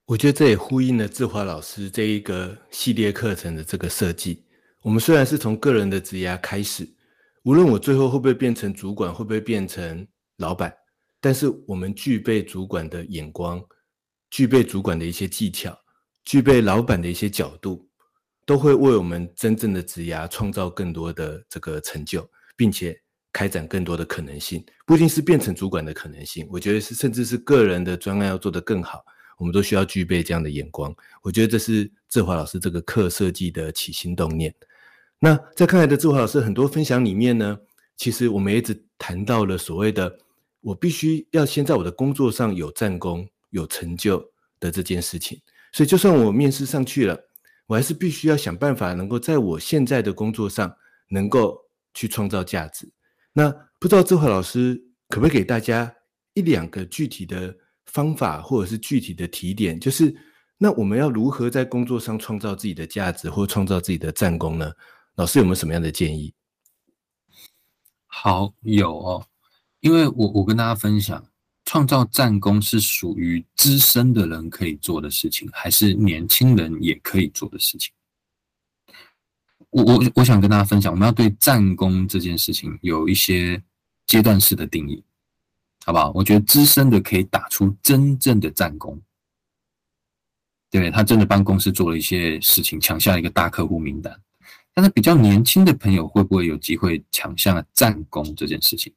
Speaker 1: 我觉得这也呼应了志华老师这一个系列课程的这个设计。我们虽然是从个人的职涯开始。无论我最后会不会变成主管，会不会变成老板，但是我们具备主管的眼光，具备主管的一些技巧，具备老板的一些角度，都会为我们真正的职涯创造更多的这个成就，并且开展更多的可能性。不一定是变成主管的可能性，我觉得是甚至是个人的专案要做得更好，我们都需要具备这样的眼光。我觉得这是志华老师这个课设计的起心动念。那在看来的志华老师很多分享里面呢，其实我们也一直谈到了所谓的我必须要先在我的工作上有战功、有成就的这件事情。所以，就算我面试上去了，我还是必须要想办法能够在我现在的工作上能够去创造价值。那不知道志华老师可不可以给大家一两个具体的方法，或者是具体的提点，就是那我们要如何在工作上创造自己的价值，或创造自己的战功呢？老师有没有什么样的建议？
Speaker 2: 好，有哦，因为我我跟大家分享，创造战功是属于资深的人可以做的事情，还是年轻人也可以做的事情？我我我想跟大家分享，我们要对战功这件事情有一些阶段式的定义，好不好？我觉得资深的可以打出真正的战功，对，他真的帮公司做了一些事情，抢下一个大客户名单。但是比较年轻的朋友会不会有机会抢下战功这件事情？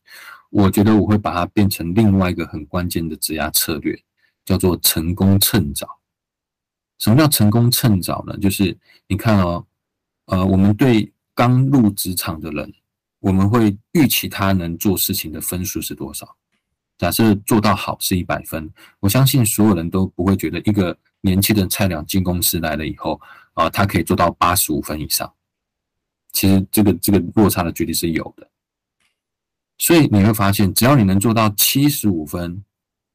Speaker 2: 我觉得我会把它变成另外一个很关键的职压策略，叫做成功趁早。什么叫成功趁早呢？就是你看哦，呃，我们对刚入职场的人，我们会预期他能做事情的分数是多少？假设做到好是一百分，我相信所有人都不会觉得一个年轻的菜鸟进公司来了以后，啊、他可以做到八十五分以上。其实这个这个落差的距离是有的，所以你会发现，只要你能做到七十五分，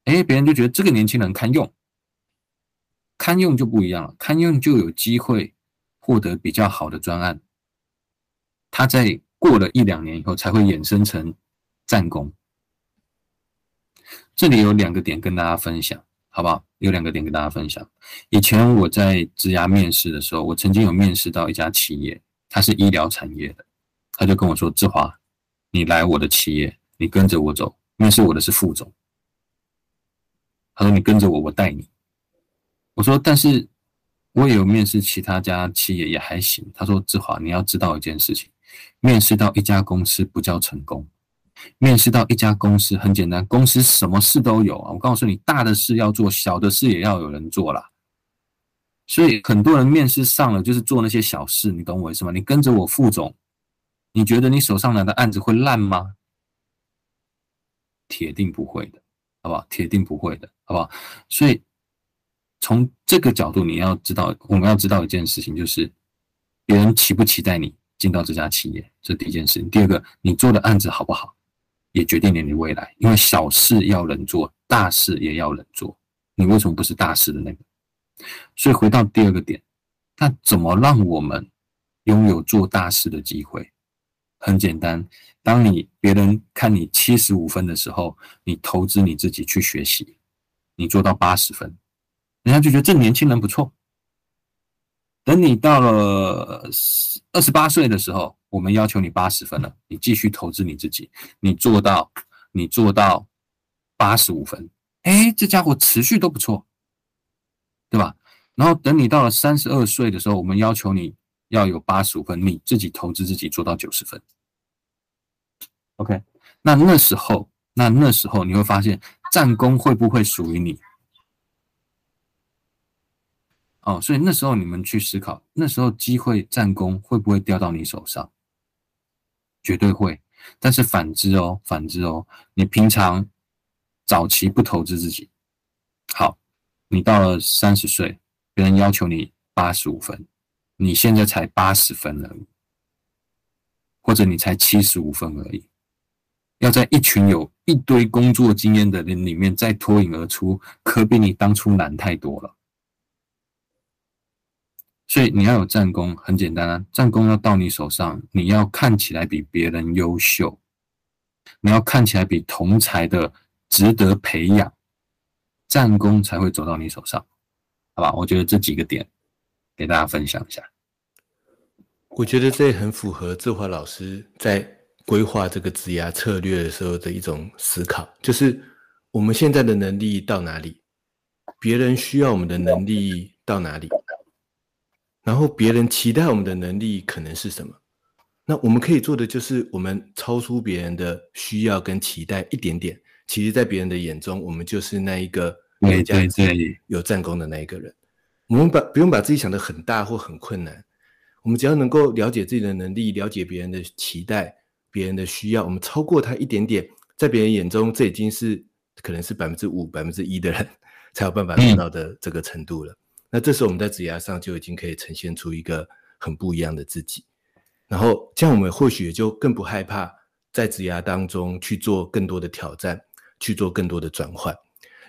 Speaker 2: 哎，别人就觉得这个年轻人堪用，堪用就不一样了，堪用就有机会获得比较好的专案，他在过了一两年以后才会衍生成战功。这里有两个点跟大家分享，好不好？有两个点跟大家分享。以前我在职涯面试的时候，我曾经有面试到一家企业。它是医疗产业的，他就跟我说：“志华，你来我的企业，你跟着我走。面试我的是副总。他说你跟着我，我带你。我说，但是我也有面试其他家企业，也还行。他说：志华，你要知道一件事情，面试到一家公司不叫成功，面试到一家公司很简单，公司什么事都有啊。我告诉你，大的事要做，小的事也要有人做啦。”所以很多人面试上了就是做那些小事，你懂我意思吗？你跟着我副总，你觉得你手上拿的案子会烂吗？铁定不会的，好不好？铁定不会的，好不好？所以从这个角度，你要知道，我们要知道一件事情，就是别人期不期待你进到这家企业，这第一件事情。第二个，你做的案子好不好，也决定了你未来。因为小事要人做，大事也要人做。你为什么不是大事的那个？所以回到第二个点，那怎么让我们拥有做大事的机会？很简单，当你别人看你七十五分的时候，你投资你自己去学习，你做到八十分，人家就觉得这年轻人不错。等你到了二十八岁的时候，我们要求你八十分了，你继续投资你自己，你做到，你做到八十五分，哎，这家伙持续都不错，对吧？然后等你到了三十二岁的时候，我们要求你。要有八十五分，你自己投资自己做到九十分。OK，那那时候，那那时候你会发现战功会不会属于你？哦，所以那时候你们去思考，那时候机会战功会不会掉到你手上？绝对会。但是反之哦，反之哦，你平常早期不投资自己，好，你到了三十岁，别人要求你八十五分。你现在才八十分而已，或者你才七十五分而已，要在一群有一堆工作经验的人里面再脱颖而出，可比你当初难太多了。所以你要有战功，很简单啊，战功要到你手上，你要看起来比别人优秀，你要看起来比同才的值得培养，战功才会走到你手上，好吧？我觉得这几个点。给大家分享一下，
Speaker 1: 我觉得这也很符合志华老师在规划这个职涯策略的时候的一种思考，就是我们现在的能力到哪里，别人需要我们的能力到哪里，然后别人期待我们的能力可能是什么，那我们可以做的就是我们超出别人的需要跟期待一点点，其实，在别人的眼中，我们就是那一个有价值、有战功的那一个人。我们把不用把自己想得很大或很困难，我们只要能够了解自己的能力，了解别人的期待、别人的需要，我们超过他一点点，在别人眼中，这已经是可能是百分之五、百分之一的人 (laughs) 才有办法做到的这个程度了。那这时候我们在职涯上就已经可以呈现出一个很不一样的自己，然后这样我们或许也就更不害怕在职涯当中去做更多的挑战，去做更多的转换，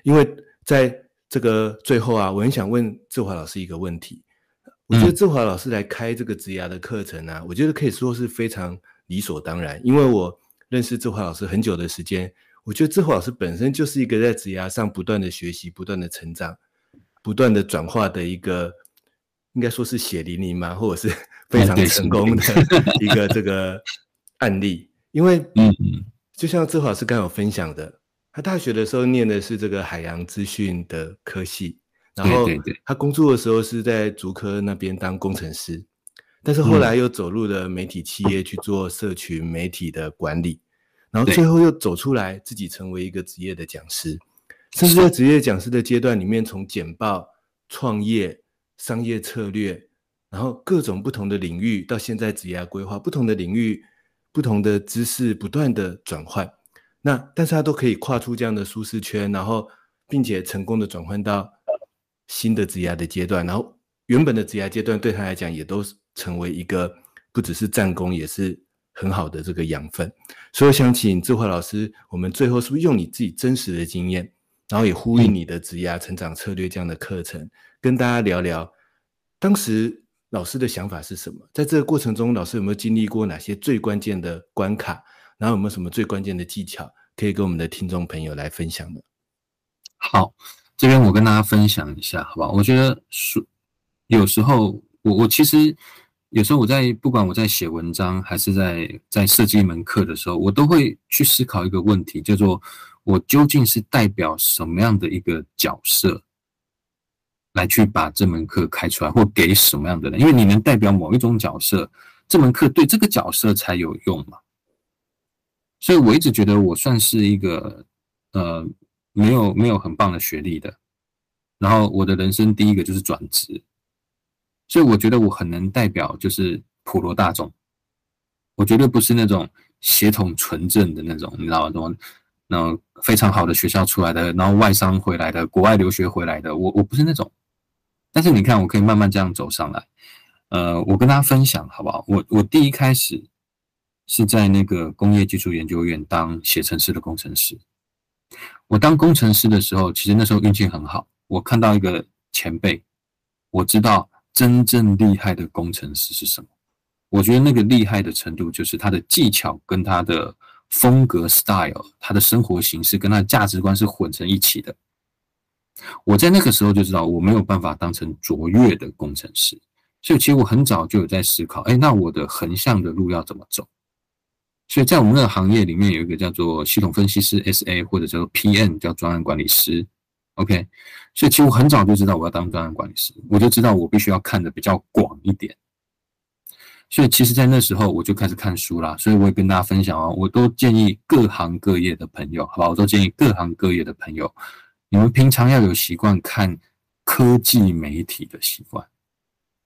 Speaker 1: 因为在。这个最后啊，我很想问志华老师一个问题。我觉得志华老师来开这个职涯的课程啊，我觉得可以说是非常理所当然。因为我认识志华老师很久的时间，我觉得志华老师本身就是一个在职涯上不断的学习、不断的成长、不断的转化的一个，应该说是血淋淋嘛，或者是非常成功的一个这个案例。因为，(laughs) 嗯，就像志华老师刚有分享的。他大学的时候念的是这个海洋资讯的科系，然后他工作的时候是在竹科那边当工程师，但是后来又走入了媒体企业去做社群媒体的管理，然后最后又走出来自己成为一个职业的讲师，甚至在职业讲师的阶段里面，从简报、创业、商业策略，然后各种不同的领域，到现在职业规划，不同的领域、不同的知识不断的转换。那，但是他都可以跨出这样的舒适圈，然后，并且成功的转换到新的职涯的阶段，然后原本的职涯阶段对他来讲也都成为一个不只是战功，也是很好的这个养分。所以想请智慧老师，我们最后是不是用你自己真实的经验，然后也呼应你的职涯成长策略这样的课程，跟大家聊聊当时老师的想法是什么？在这个过程中，老师有没有经历过哪些最关键的关卡？然后有没有什么最关键的技巧可以跟我们的听众朋友来分享的？
Speaker 2: 好，这边我跟大家分享一下，好不好？我觉得是有时候我我其实有时候我在不管我在写文章还是在在设计一门课的时候，我都会去思考一个问题，叫做我究竟是代表什么样的一个角色来去把这门课开出来，或给什么样的人？因为你能代表某一种角色，这门课对这个角色才有用嘛。所以我一直觉得我算是一个，呃，没有没有很棒的学历的，然后我的人生第一个就是转职，所以我觉得我很能代表就是普罗大众，我绝对不是那种血统纯正的那种，你知道吗？那种那种非常好的学校出来的，然后外商回来的，国外留学回来的，我我不是那种，但是你看我可以慢慢这样走上来，呃，我跟大家分享好不好？我我第一开始。是在那个工业技术研究院当写程式的工程师。我当工程师的时候，其实那时候运气很好，我看到一个前辈，我知道真正厉害的工程师是什么。我觉得那个厉害的程度，就是他的技巧跟他的风格 style，他的生活形式跟他的价值观是混成一起的。我在那个时候就知道，我没有办法当成卓越的工程师。所以其实我很早就有在思考，哎，那我的横向的路要怎么走？所以在我们那个行业里面，有一个叫做系统分析师 SA，或者叫做 PM，叫专案管理师。OK，所以其实我很早就知道我要当专案管理师，我就知道我必须要看的比较广一点。所以其实，在那时候我就开始看书啦。所以我也跟大家分享哦，我都建议各行各业的朋友，好吧，我都建议各行各业的朋友，你们平常要有习惯看科技媒体的习惯，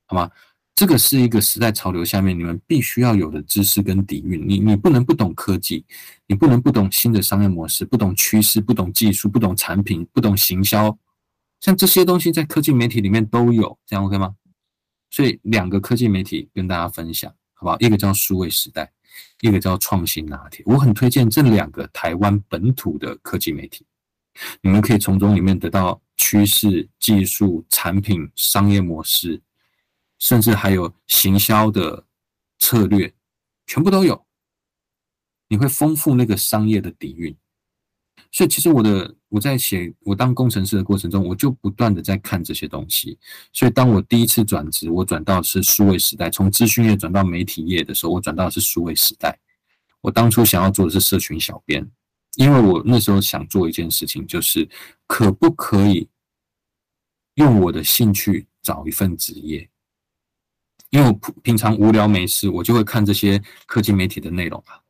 Speaker 2: 好吗？这个是一个时代潮流下面你们必须要有的知识跟底蕴。你你不能不懂科技，你不能不懂新的商业模式，不懂趋势，不懂技术，不懂产品，不懂行销，像这些东西在科技媒体里面都有，这样 OK 吗？所以两个科技媒体跟大家分享，好不好？一个叫数位时代，一个叫创新拿铁。我很推荐这两个台湾本土的科技媒体，你们可以从中里面得到趋势、技术、产品、商业模式，甚至还有行销的策略，全部都有。你会丰富那个商业的底蕴。所以其实我的我在写我当工程师的过程中，我就不断的在看这些东西。所以当我第一次转职，我转到是数位时代，从资讯业转到媒体业的时候，我转到是数位时代。我当初想要做的是社群小编，因为我那时候想做一件事情，就是可不可以用我的兴趣找一份职业？因为我平常无聊没事，我就会看这些科技媒体的内容啊。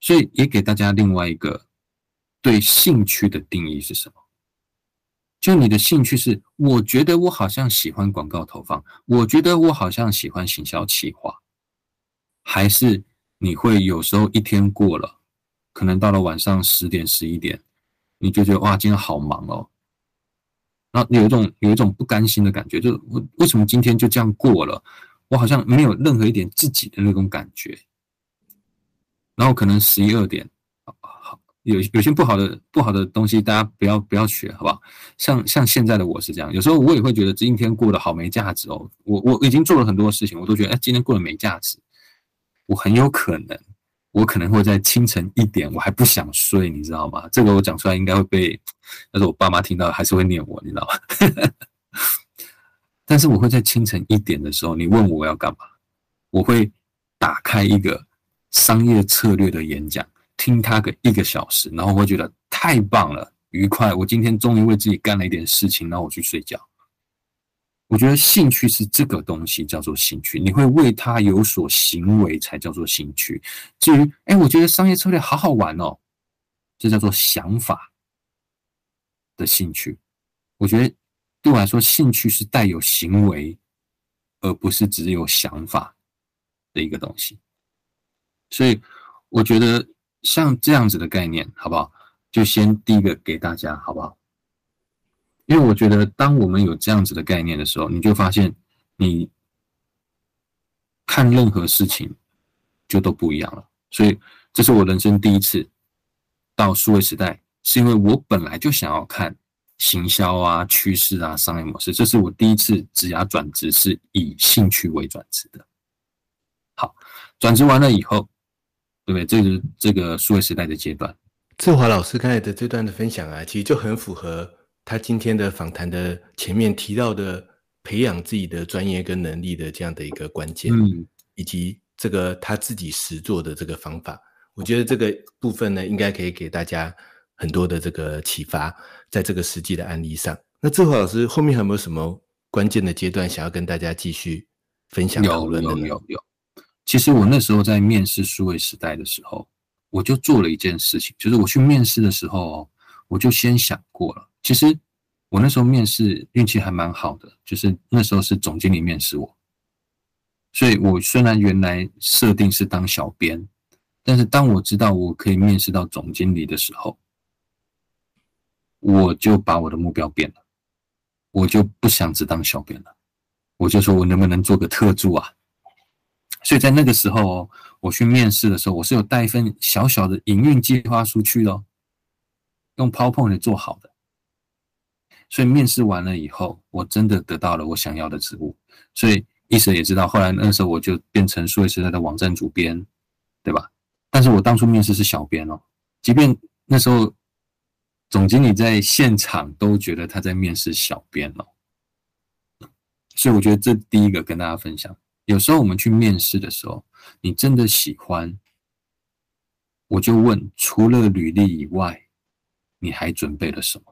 Speaker 2: 所以也给大家另外一个。对兴趣的定义是什么？就你的兴趣是，我觉得我好像喜欢广告投放，我觉得我好像喜欢行销企划，还是你会有时候一天过了，可能到了晚上十点十一点，你就觉得哇，今天好忙哦，然后有一种有一种不甘心的感觉，就是我为什么今天就这样过了？我好像没有任何一点自己的那种感觉，然后可能十一二点。好有有些不好的不好的东西，大家不要不要学，好不好？像像现在的我是这样，有时候我也会觉得今天过得好没价值哦。我我已经做了很多事情，我都觉得哎，今天过得没价值。我很有可能，我可能会在清晨一点，我还不想睡，你知道吗？这个我讲出来应该会被，但是我爸妈听到还是会念我，你知道吗？(laughs) 但是我会在清晨一点的时候，你问我要干嘛，我会打开一个商业策略的演讲。听他个一个小时，然后会觉得太棒了，愉快。我今天终于为自己干了一点事情，然后我去睡觉。我觉得兴趣是这个东西，叫做兴趣。你会为他有所行为，才叫做兴趣。至于，哎，我觉得商业策略好好玩哦，这叫做想法的兴趣。我觉得对我来说，兴趣是带有行为，而不是只有想法的一个东西。所以，我觉得。像这样子的概念，好不好？就先第一个给大家，好不好？因为我觉得，当我们有这样子的概念的时候，你就发现，你看任何事情就都不一样了。所以，这是我人生第一次到数位时代，是因为我本来就想要看行销啊、趋势啊、商业模式。这是我第一次职涯转职，是以兴趣为转职的。好，转职完了以后。对不对？这是这个数位时代的阶段。
Speaker 1: 志华老师刚才的这段的分享啊，其实就很符合他今天的访谈的前面提到的培养自己的专业跟能力的这样的一个关键，嗯，以及这个他自己实做的这个方法。我觉得这个部分呢，应该可以给大家很多的这个启发，在这个实际的案例上。那志华老师后面还有没有什么关键的阶段想要跟大家继续分享讨论的呢？
Speaker 2: 有有有。有其实我那时候在面试数位时代的时候，我就做了一件事情，就是我去面试的时候，我就先想过了。其实我那时候面试运气还蛮好的，就是那时候是总经理面试我，所以我虽然原来设定是当小编，但是当我知道我可以面试到总经理的时候，我就把我的目标变了，我就不想只当小编了，我就说我能不能做个特助啊？所以在那个时候哦，我去面试的时候，我是有带一份小小的营运计划书去的，用 PowerPoint 做好的。所以面试完了以后，我真的得到了我想要的职务。所以医生也知道，后来那时候我就变成数位时代的网站主编，对吧？但是我当初面试是小编哦，即便那时候总经理在现场都觉得他在面试小编哦。所以我觉得这第一个跟大家分享，有时候我们去面试的时候，你真的喜欢，我就问，除了履历以外，你还准备了什么？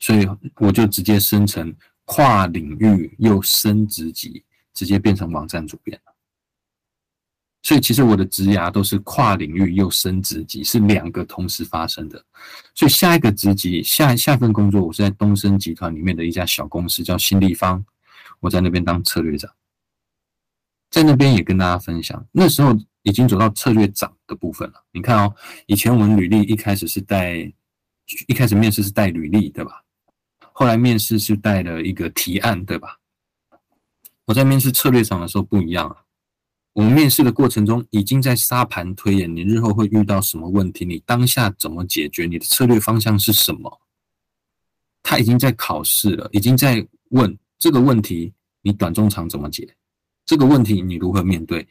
Speaker 2: 所以我就直接升成跨领域又升职级，直接变成网站主编了。所以其实我的职涯都是跨领域又升职级，是两个同时发生的。所以下一个职级，下下份工作，我是在东森集团里面的一家小公司，叫新立方，我在那边当策略长，在那边也跟大家分享，那时候已经走到策略长的部分了。你看哦，以前我们履历一开始是带，一开始面试是带履历，对吧？后来面试是带了一个提案，对吧？我在面试策略上的时候不一样啊。我们面试的过程中已经在沙盘推演，你日后会遇到什么问题，你当下怎么解决，你的策略方向是什么？他已经在考试了，已经在问这个问题，你短中长怎么解？这个问题你如何面对？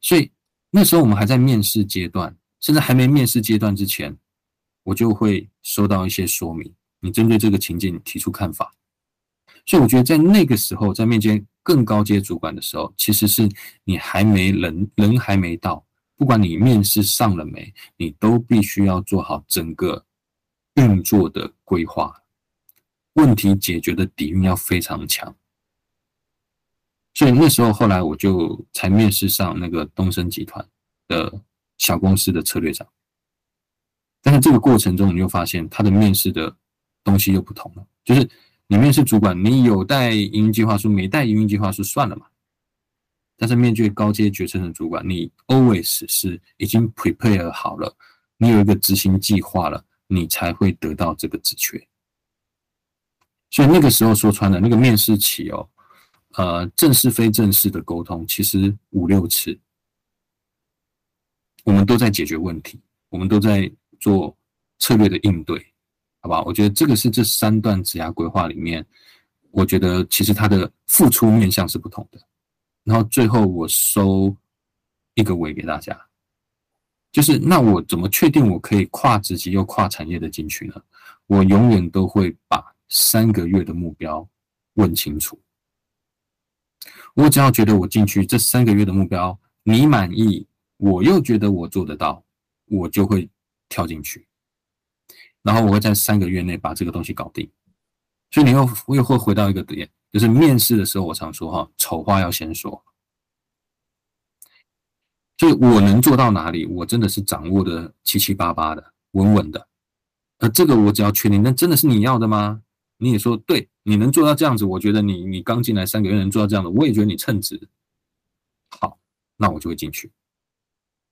Speaker 2: 所以那时候我们还在面试阶段，甚至还没面试阶段之前，我就会收到一些说明。你针对这个情境提出看法，所以我觉得在那个时候，在面接更高阶主管的时候，其实是你还没人，人还没到，不管你面试上了没，你都必须要做好整个运作的规划，问题解决的底蕴要非常强。所以那时候后来我就才面试上那个东升集团的小公司的策略长，但是这个过程中，你就发现他的面试的。东西又不同了，就是你面试主管，你有带营运计划书，没带营运计划书算了嘛。但是面对高阶决策的主管，你 always 是已经 prepare 好了，你有一个执行计划了，你才会得到这个职缺。所以那个时候说穿了，那个面试期哦，呃，正式非正式的沟通其实五六次，我们都在解决问题，我们都在做策略的应对。好吧，我觉得这个是这三段职涯规划里面，我觉得其实它的付出面向是不同的。然后最后我收一个尾给大家，就是那我怎么确定我可以跨职级又跨产业的进去呢？我永远都会把三个月的目标问清楚。我只要觉得我进去这三个月的目标你满意，我又觉得我做得到，我就会跳进去。然后我会在三个月内把这个东西搞定，所以你又又会回到一个点，就是面试的时候，我常说哈，丑话要先说。所以我能做到哪里，我真的是掌握的七七八八的，稳稳的。那这个我只要确定，那真的是你要的吗？你也说对，你能做到这样子，我觉得你你刚进来三个月能做到这样的，我也觉得你称职。好，那我就会进去。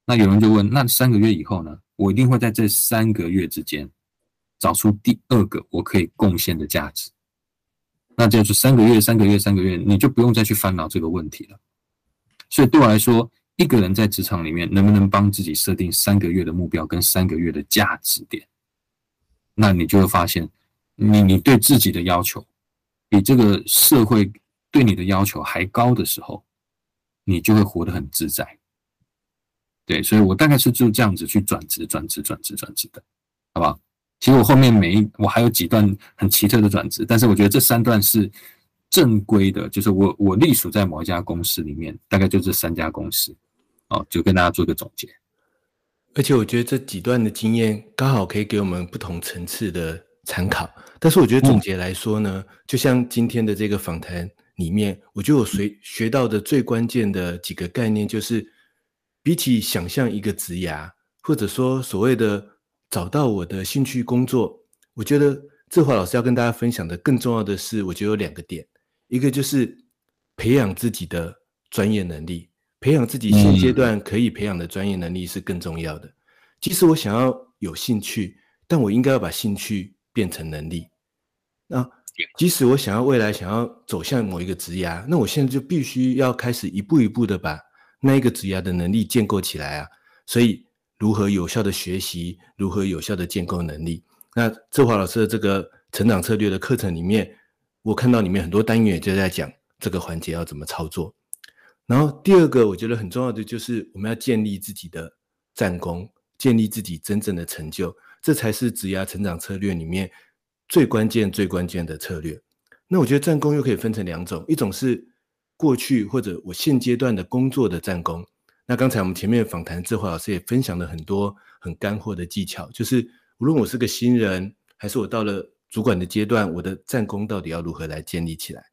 Speaker 2: 那有人就问，那三个月以后呢？我一定会在这三个月之间。找出第二个我可以贡献的价值，那就是三个月、三个月、三个月，你就不用再去烦恼这个问题了。所以对我来说，一个人在职场里面能不能帮自己设定三个月的目标跟三个月的价值点，那你就会发现，你你对自己的要求比这个社会对你的要求还高的时候，你就会活得很自在。对，所以我大概是就这样子去转职、转职、转职、转职的，好不好？其实我后面每一我还有几段很奇特的转职，但是我觉得这三段是正规的，就是我我隶属在某一家公司里面，大概就这三家公司，哦，就跟大家做个总结。
Speaker 1: 而且我觉得这几段的经验刚好可以给我们不同层次的参考。但是我觉得总结来说呢，嗯、就像今天的这个访谈里面，我觉得我随学到的最关键的几个概念，就是比起想象一个职涯，或者说所谓的。找到我的兴趣工作，我觉得志华老师要跟大家分享的更重要的是，我觉得有两个点，一个就是培养自己的专业能力，培养自己现阶段可以培养的专业能力是更重要的。即使我想要有兴趣，但我应该要把兴趣变成能力。那即使我想要未来想要走向某一个职涯，那我现在就必须要开始一步一步的把那一个职涯的能力建构起来啊，所以。如何有效的学习，如何有效的建构能力？那志华老师的这个成长策略的课程里面，我看到里面很多单元就在讲这个环节要怎么操作。然后第二个我觉得很重要的就是我们要建立自己的战功，建立自己真正的成就，这才是职涯成长策略里面最关键、最关键的策略。那我觉得战功又可以分成两种，一种是过去或者我现阶段的工作的战功。那刚才我们前面访谈，志华老师也分享了很多很干货的技巧，就是无论我是个新人，还是我到了主管的阶段，我的战功到底要如何来建立起来？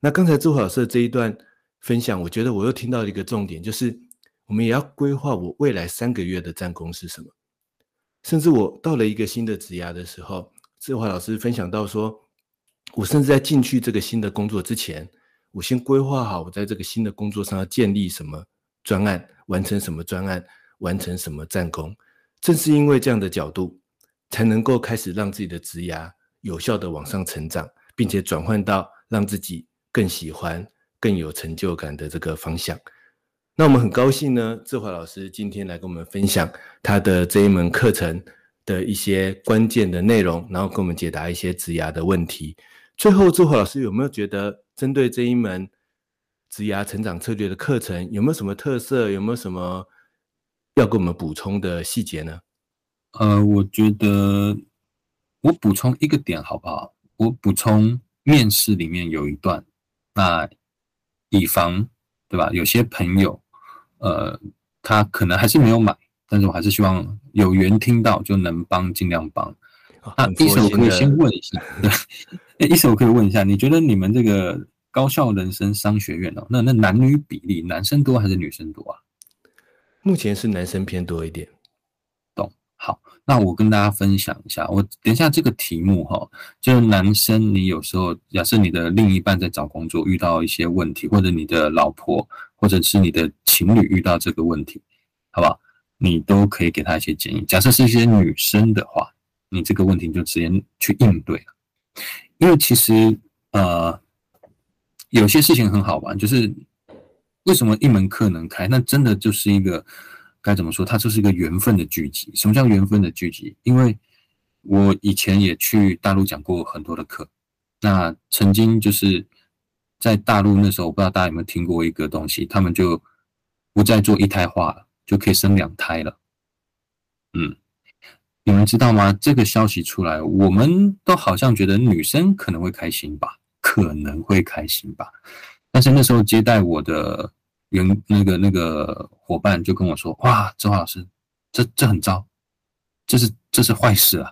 Speaker 1: 那刚才志华老师的这一段分享，我觉得我又听到了一个重点，就是我们也要规划我未来三个月的战功是什么。甚至我到了一个新的职涯的时候，志华老师分享到说，我甚至在进去这个新的工作之前，我先规划好我在这个新的工作上要建立什么专案。完成什么专案，完成什么战功，正是因为这样的角度，才能够开始让自己的职涯有效的往上成长，并且转换到让自己更喜欢、更有成就感的这个方向。那我们很高兴呢，志华老师今天来跟我们分享他的这一门课程的一些关键的内容，然后跟我们解答一些职涯的问题。最后，志华老师有没有觉得针对这一门职涯成长策略的课程有没有什么特色？有没有什么要给我们补充的细节呢？
Speaker 2: 呃，我觉得我补充一个点好不好？我补充面试里面有一段，那以防对吧？有些朋友呃，他可能还是没有买，但是我还是希望有缘听到就能帮，尽量帮。哦、那医生，我可以先问一下，对，(laughs) 医生，我可以问一下，你觉得你们这个？高校人生商学院哦，那那男女比例，男生多还是女生多啊？
Speaker 1: 目前是男生偏多一点。
Speaker 2: 懂，好，那我跟大家分享一下，我等一下这个题目哈，就是男生，你有时候假设你的另一半在找工作遇到一些问题，或者你的老婆或者是你的情侣遇到这个问题，好不好？你都可以给他一些建议。假设是一些女生的话，你这个问题就直接去应对了，因为其实呃。有些事情很好玩，就是为什么一门课能开？那真的就是一个该怎么说？它就是一个缘分的聚集。什么叫缘分的聚集？因为我以前也去大陆讲过很多的课，那曾经就是在大陆那时候，我不知道大家有没有听过一个东西，他们就不再做一胎化了，就可以生两胎了。嗯，你们知道吗？这个消息出来，我们都好像觉得女生可能会开心吧。可能会开心吧，但是那时候接待我的员那个那个伙伴就跟我说：“哇，周老师，这这很糟，这是这是坏事啊！”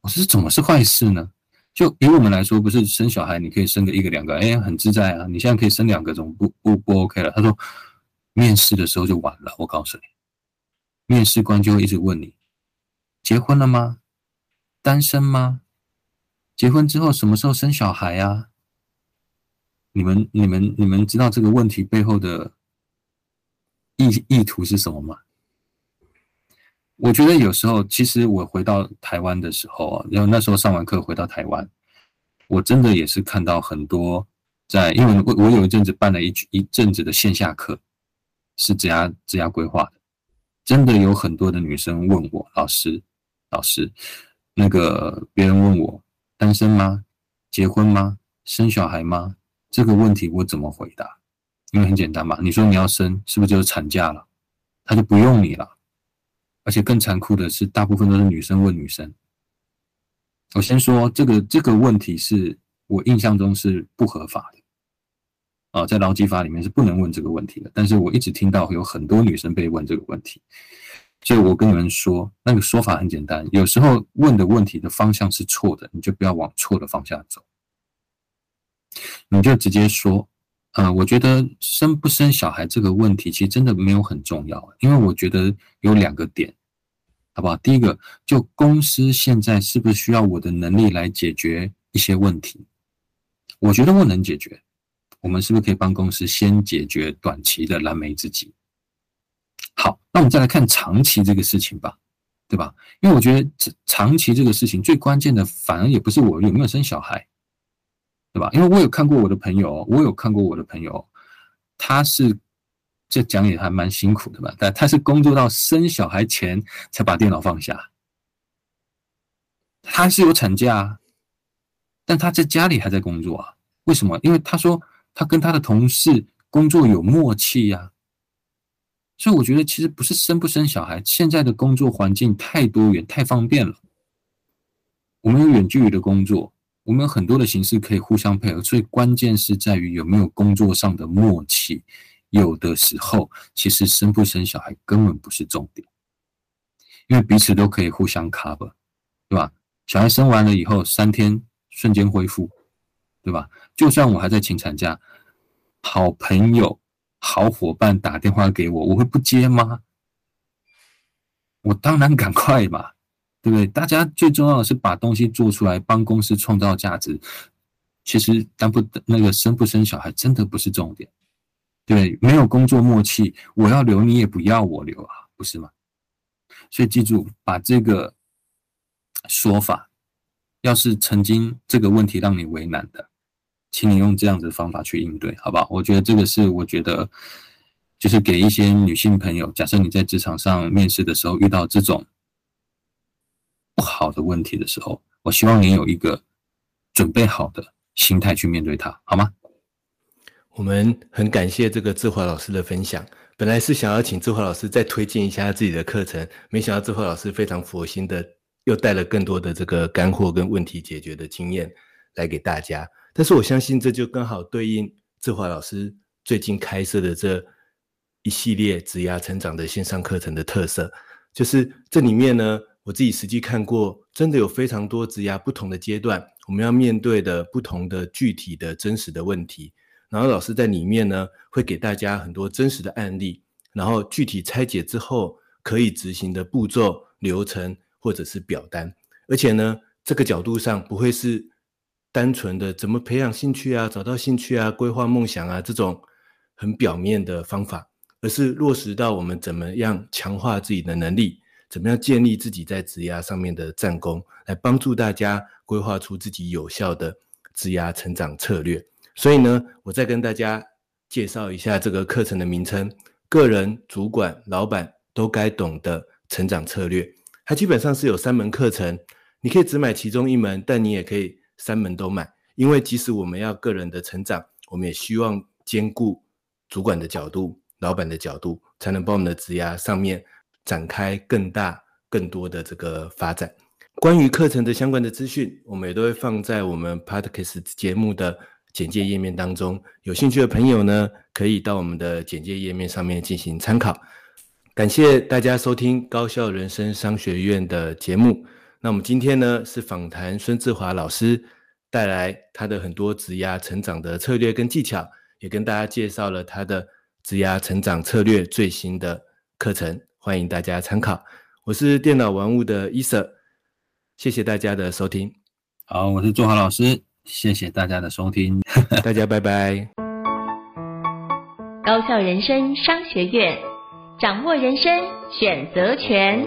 Speaker 2: 我说：“怎么是坏事呢？就以我们来说，不是生小孩你可以生个一个两个，哎，很自在啊！你现在可以生两个，怎么不不不 OK 了？”他说：“面试的时候就晚了，我告诉你，面试官就会一直问你：结婚了吗？单身吗？”结婚之后什么时候生小孩啊？你们、你们、你们知道这个问题背后的意意图是什么吗？我觉得有时候，其实我回到台湾的时候啊，然后那时候上完课回到台湾，我真的也是看到很多在，因为我我有一阵子办了一一阵子的线下课，是职涯职涯规划的，真的有很多的女生问我，老师，老师，那个别人问我。单身吗？结婚吗？生小孩吗？这个问题我怎么回答？因为很简单嘛，你说你要生，是不是就是产假了？他就不用你了。而且更残酷的是，大部分都是女生问女生。我先说这个这个问题是我印象中是不合法的啊，在劳基法里面是不能问这个问题的。但是我一直听到有很多女生被问这个问题。所以我跟你们说，那个说法很简单，有时候问的问题的方向是错的，你就不要往错的方向走，你就直接说，呃，我觉得生不生小孩这个问题其实真的没有很重要，因为我觉得有两个点，好不好？第一个，就公司现在是不是需要我的能力来解决一些问题？我觉得我能解决，我们是不是可以帮公司先解决短期的燃眉之急？好，那我们再来看长期这个事情吧，对吧？因为我觉得长期这个事情最关键的，反而也不是我有没有生小孩，对吧？因为我有看过我的朋友，我有看过我的朋友，他是这讲也还蛮辛苦的吧？但他是工作到生小孩前才把电脑放下，他是有产假，但他在家里还在工作啊？为什么？因为他说他跟他的同事工作有默契呀。所以我觉得其实不是生不生小孩，现在的工作环境太多元、太方便了。我们有远距离的工作，我们有很多的形式可以互相配合，所以关键是在于有没有工作上的默契。有的时候，其实生不生小孩根本不是重点，因为彼此都可以互相 cover，对吧？小孩生完了以后，三天瞬间恢复，对吧？就算我还在请产假，好朋友。好伙伴打电话给我，我会不接吗？我当然赶快嘛，对不对？大家最重要的是把东西做出来，帮公司创造价值。其实当不那个生不生小孩真的不是重点，对，没有工作默契，我要留你也不要我留啊，不是吗？所以记住，把这个说法，要是曾经这个问题让你为难的。请你用这样子的方法去应对，好不好？我觉得这个是我觉得，就是给一些女性朋友，假设你在职场上面试的时候遇到这种不好的问题的时候，我希望你有一个准备好的心态去面对它，好吗？
Speaker 1: 我们很感谢这个志华老师的分享。本来是想要请志华老师再推荐一下自己的课程，没想到志华老师非常佛心的，又带了更多的这个干货跟问题解决的经验来给大家。但是我相信这就刚好对应志华老师最近开设的这一系列职涯成长的线上课程的特色，就是这里面呢，我自己实际看过，真的有非常多职涯不同的阶段，我们要面对的不同的具体的真实的问题。然后老师在里面呢，会给大家很多真实的案例，然后具体拆解之后可以执行的步骤、流程或者是表单，而且呢，这个角度上不会是。单纯的怎么培养兴趣啊，找到兴趣啊，规划梦想啊，这种很表面的方法，而是落实到我们怎么样强化自己的能力，怎么样建立自己在职涯上面的战功，来帮助大家规划出自己有效的职涯成长策略。所以呢，我再跟大家介绍一下这个课程的名称：个人、主管、老板都该懂的成长策略。它基本上是有三门课程，你可以只买其中一门，但你也可以。三门都买，因为即使我们要个人的成长，我们也希望兼顾主管的角度、老板的角度，才能帮我们的职涯上面展开更大、更多的这个发展。关于课程的相关的资讯，我们也都会放在我们 Podcast 节目的简介页面当中。有兴趣的朋友呢，可以到我们的简介页面上面进行参考。感谢大家收听高效人生商学院的节目。那我们今天呢，是访谈孙志华老师，带来他的很多职涯成长的策略跟技巧，也跟大家介绍了他的职涯成长策略最新的课程，欢迎大家参考。我是电脑玩物的伊瑟，谢谢大家的收听。
Speaker 2: 好，我是志华老师，谢谢大家的收听，
Speaker 1: 大家拜拜。
Speaker 3: 高效人生商学院，掌握人生选择权。